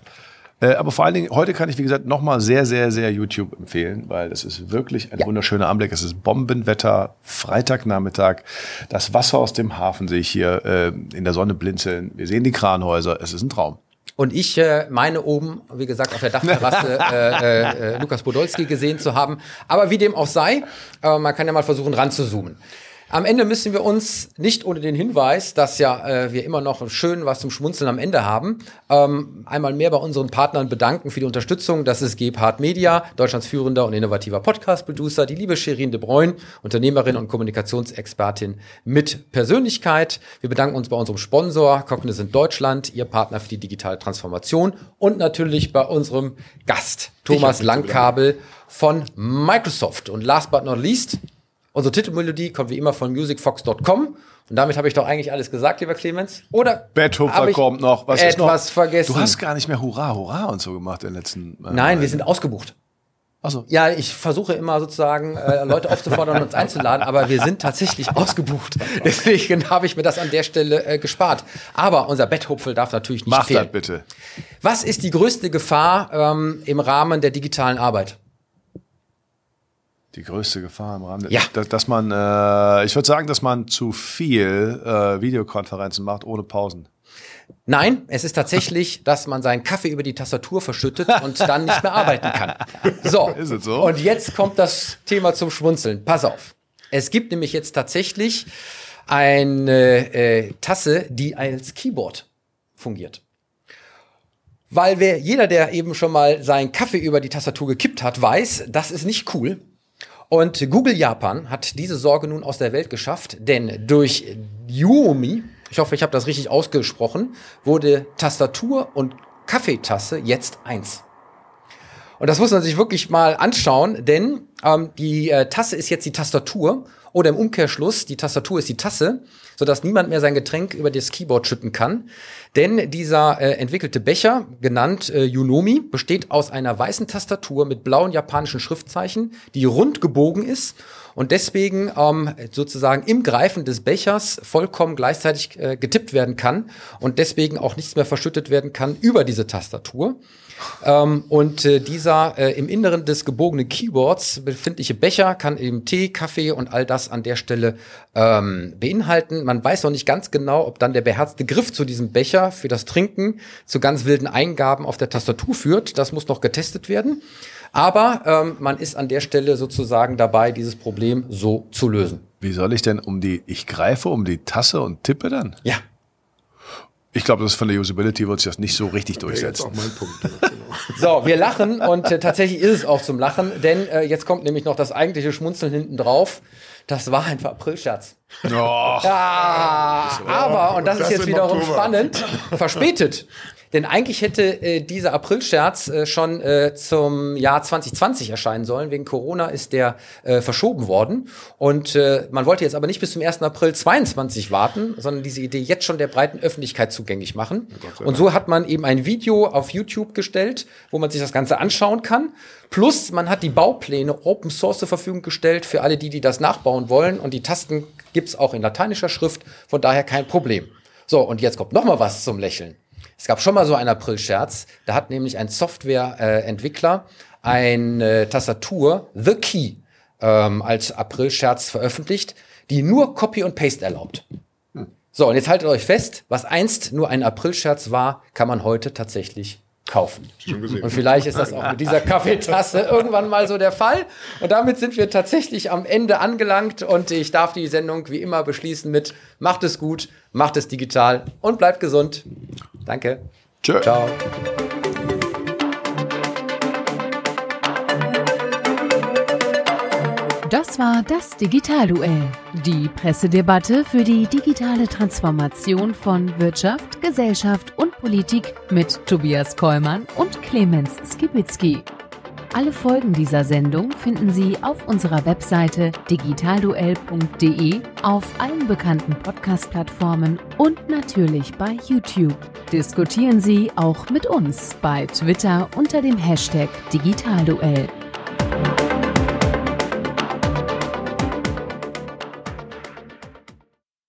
Äh, aber vor allen Dingen, heute kann ich, wie gesagt, nochmal sehr, sehr, sehr YouTube empfehlen, weil das ist wirklich ein ja. wunderschöner Anblick. Es ist Bombenwetter, Freitagnachmittag. Das Wasser aus dem Hafen sehe ich hier äh, in der Sonne blinzeln. Wir sehen die Kranhäuser. Es ist ein Traum. Und ich äh, meine oben, wie gesagt, auf der Dachterrasse <laughs> äh, äh, Lukas Podolski gesehen zu haben. Aber wie dem auch sei, äh, man kann ja mal versuchen ranzuzoomen. Am Ende müssen wir uns nicht ohne den Hinweis, dass ja äh, wir immer noch schön was zum Schmunzeln am Ende haben, ähm, einmal mehr bei unseren Partnern bedanken für die Unterstützung. Das ist Gebhard Media, Deutschlands führender und innovativer Podcast-Producer, die liebe Shirin de Bruyne, Unternehmerin und Kommunikationsexpertin mit Persönlichkeit. Wir bedanken uns bei unserem Sponsor Cognizant Deutschland, ihr Partner für die digitale Transformation und natürlich bei unserem Gast Thomas Langkabel von Microsoft. Und last but not least, Unsere Titelmelodie kommt wie immer von musicfox.com. Und damit habe ich doch eigentlich alles gesagt, lieber Clemens. Oder Betthupfer kommt noch. Was etwas noch? vergessen? Du hast gar nicht mehr Hurra, Hurra und so gemacht in den letzten. Äh, Nein, wir sind ausgebucht. Also. Ja, ich versuche immer sozusagen äh, Leute aufzufordern, uns einzuladen, aber wir sind tatsächlich ausgebucht. <laughs> Deswegen habe ich mir das an der Stelle äh, gespart. Aber unser Betthupfel darf natürlich nicht Mach fehlen. das bitte. Was ist die größte Gefahr ähm, im Rahmen der digitalen Arbeit? Die größte Gefahr im Rahmen, ja. dass, dass man, äh, ich würde sagen, dass man zu viel äh, Videokonferenzen macht ohne Pausen. Nein, es ist tatsächlich, <laughs> dass man seinen Kaffee über die Tastatur verschüttet und dann nicht mehr arbeiten kann. So. <laughs> Ist es so? Und jetzt kommt das Thema zum Schmunzeln. Pass auf. Es gibt nämlich jetzt tatsächlich eine äh, Tasse, die als Keyboard fungiert. Weil wer, jeder, der eben schon mal seinen Kaffee über die Tastatur gekippt hat, weiß, das ist nicht cool. Und Google Japan hat diese Sorge nun aus der Welt geschafft, denn durch Yuomi, ich hoffe, ich habe das richtig ausgesprochen, wurde Tastatur und Kaffeetasse jetzt eins. Und das muss man sich wirklich mal anschauen, denn ähm, die äh, Tasse ist jetzt die Tastatur oder im Umkehrschluss, die Tastatur ist die Tasse, sodass niemand mehr sein Getränk über das Keyboard schütten kann. Denn dieser äh, entwickelte Becher, genannt äh, Yunomi, besteht aus einer weißen Tastatur mit blauen japanischen Schriftzeichen, die rund gebogen ist und deswegen ähm, sozusagen im Greifen des Bechers vollkommen gleichzeitig äh, getippt werden kann und deswegen auch nichts mehr verschüttet werden kann über diese Tastatur. Ähm, und äh, dieser äh, im Inneren des gebogenen Keyboards befindliche Becher kann eben Tee, Kaffee und all das an der Stelle ähm, beinhalten. Man weiß noch nicht ganz genau, ob dann der beherzte Griff zu diesem Becher für das Trinken zu ganz wilden Eingaben auf der Tastatur führt. Das muss noch getestet werden. Aber ähm, man ist an der Stelle sozusagen dabei, dieses Problem so zu lösen. Wie soll ich denn um die, ich greife um die Tasse und tippe dann? Ja. Ich glaube, das ist von der Usability wird sich das nicht so richtig durchsetzen. auch mein Punkt. Ja, genau. <laughs> So, wir lachen und äh, tatsächlich ist es auch zum Lachen, denn äh, jetzt kommt nämlich noch das eigentliche Schmunzeln hinten drauf. Das war ein Aprilscherz. Oh, Ja, aber, und das, Das ist jetzt wiederum Oktober. spannend, verspätet. <laughs> Denn eigentlich hätte äh, dieser Aprilscherz äh, schon äh, zum Jahr 2020 erscheinen sollen. Wegen Corona ist der äh, verschoben worden. Und äh, man wollte jetzt aber nicht bis zum 1. April 22 warten, sondern diese Idee jetzt schon der breiten Öffentlichkeit zugänglich machen. Und so hat man eben ein Video auf YouTube gestellt, wo man sich das Ganze anschauen kann. Plus man hat die Baupläne Open Source zur Verfügung gestellt für alle die, die das nachbauen wollen. Und die Tasten gibt's auch in lateinischer Schrift, von daher kein Problem. So, und jetzt kommt noch mal was zum Lächeln. Es gab schon mal so einen April-Scherz. Da hat nämlich ein Softwareentwickler eine Tastatur, The Key, ähm, als April-Scherz veröffentlicht, die nur Copy und Paste erlaubt. So, und jetzt haltet euch fest, was einst nur ein April-Scherz war, kann man heute tatsächlich kaufen. Und vielleicht ist das auch mit dieser <laughs> Kaffeetasse irgendwann mal so der Fall. Und damit sind wir tatsächlich am Ende angelangt und ich darf die Sendung wie immer beschließen mit macht es gut, macht es digital und bleibt gesund. Danke. Tschö. Ciao. Das war das Digitalduell. Die Pressedebatte für die digitale Transformation von Wirtschaft, Gesellschaft und Politik mit Tobias Kollmann und Clemens Skibitzky. Alle Folgen dieser Sendung finden Sie auf unserer Webseite digitalduell.de, auf allen bekannten Podcast-Plattformen und natürlich bei YouTube. Diskutieren Sie auch mit uns bei Twitter unter dem Hashtag Digitalduell.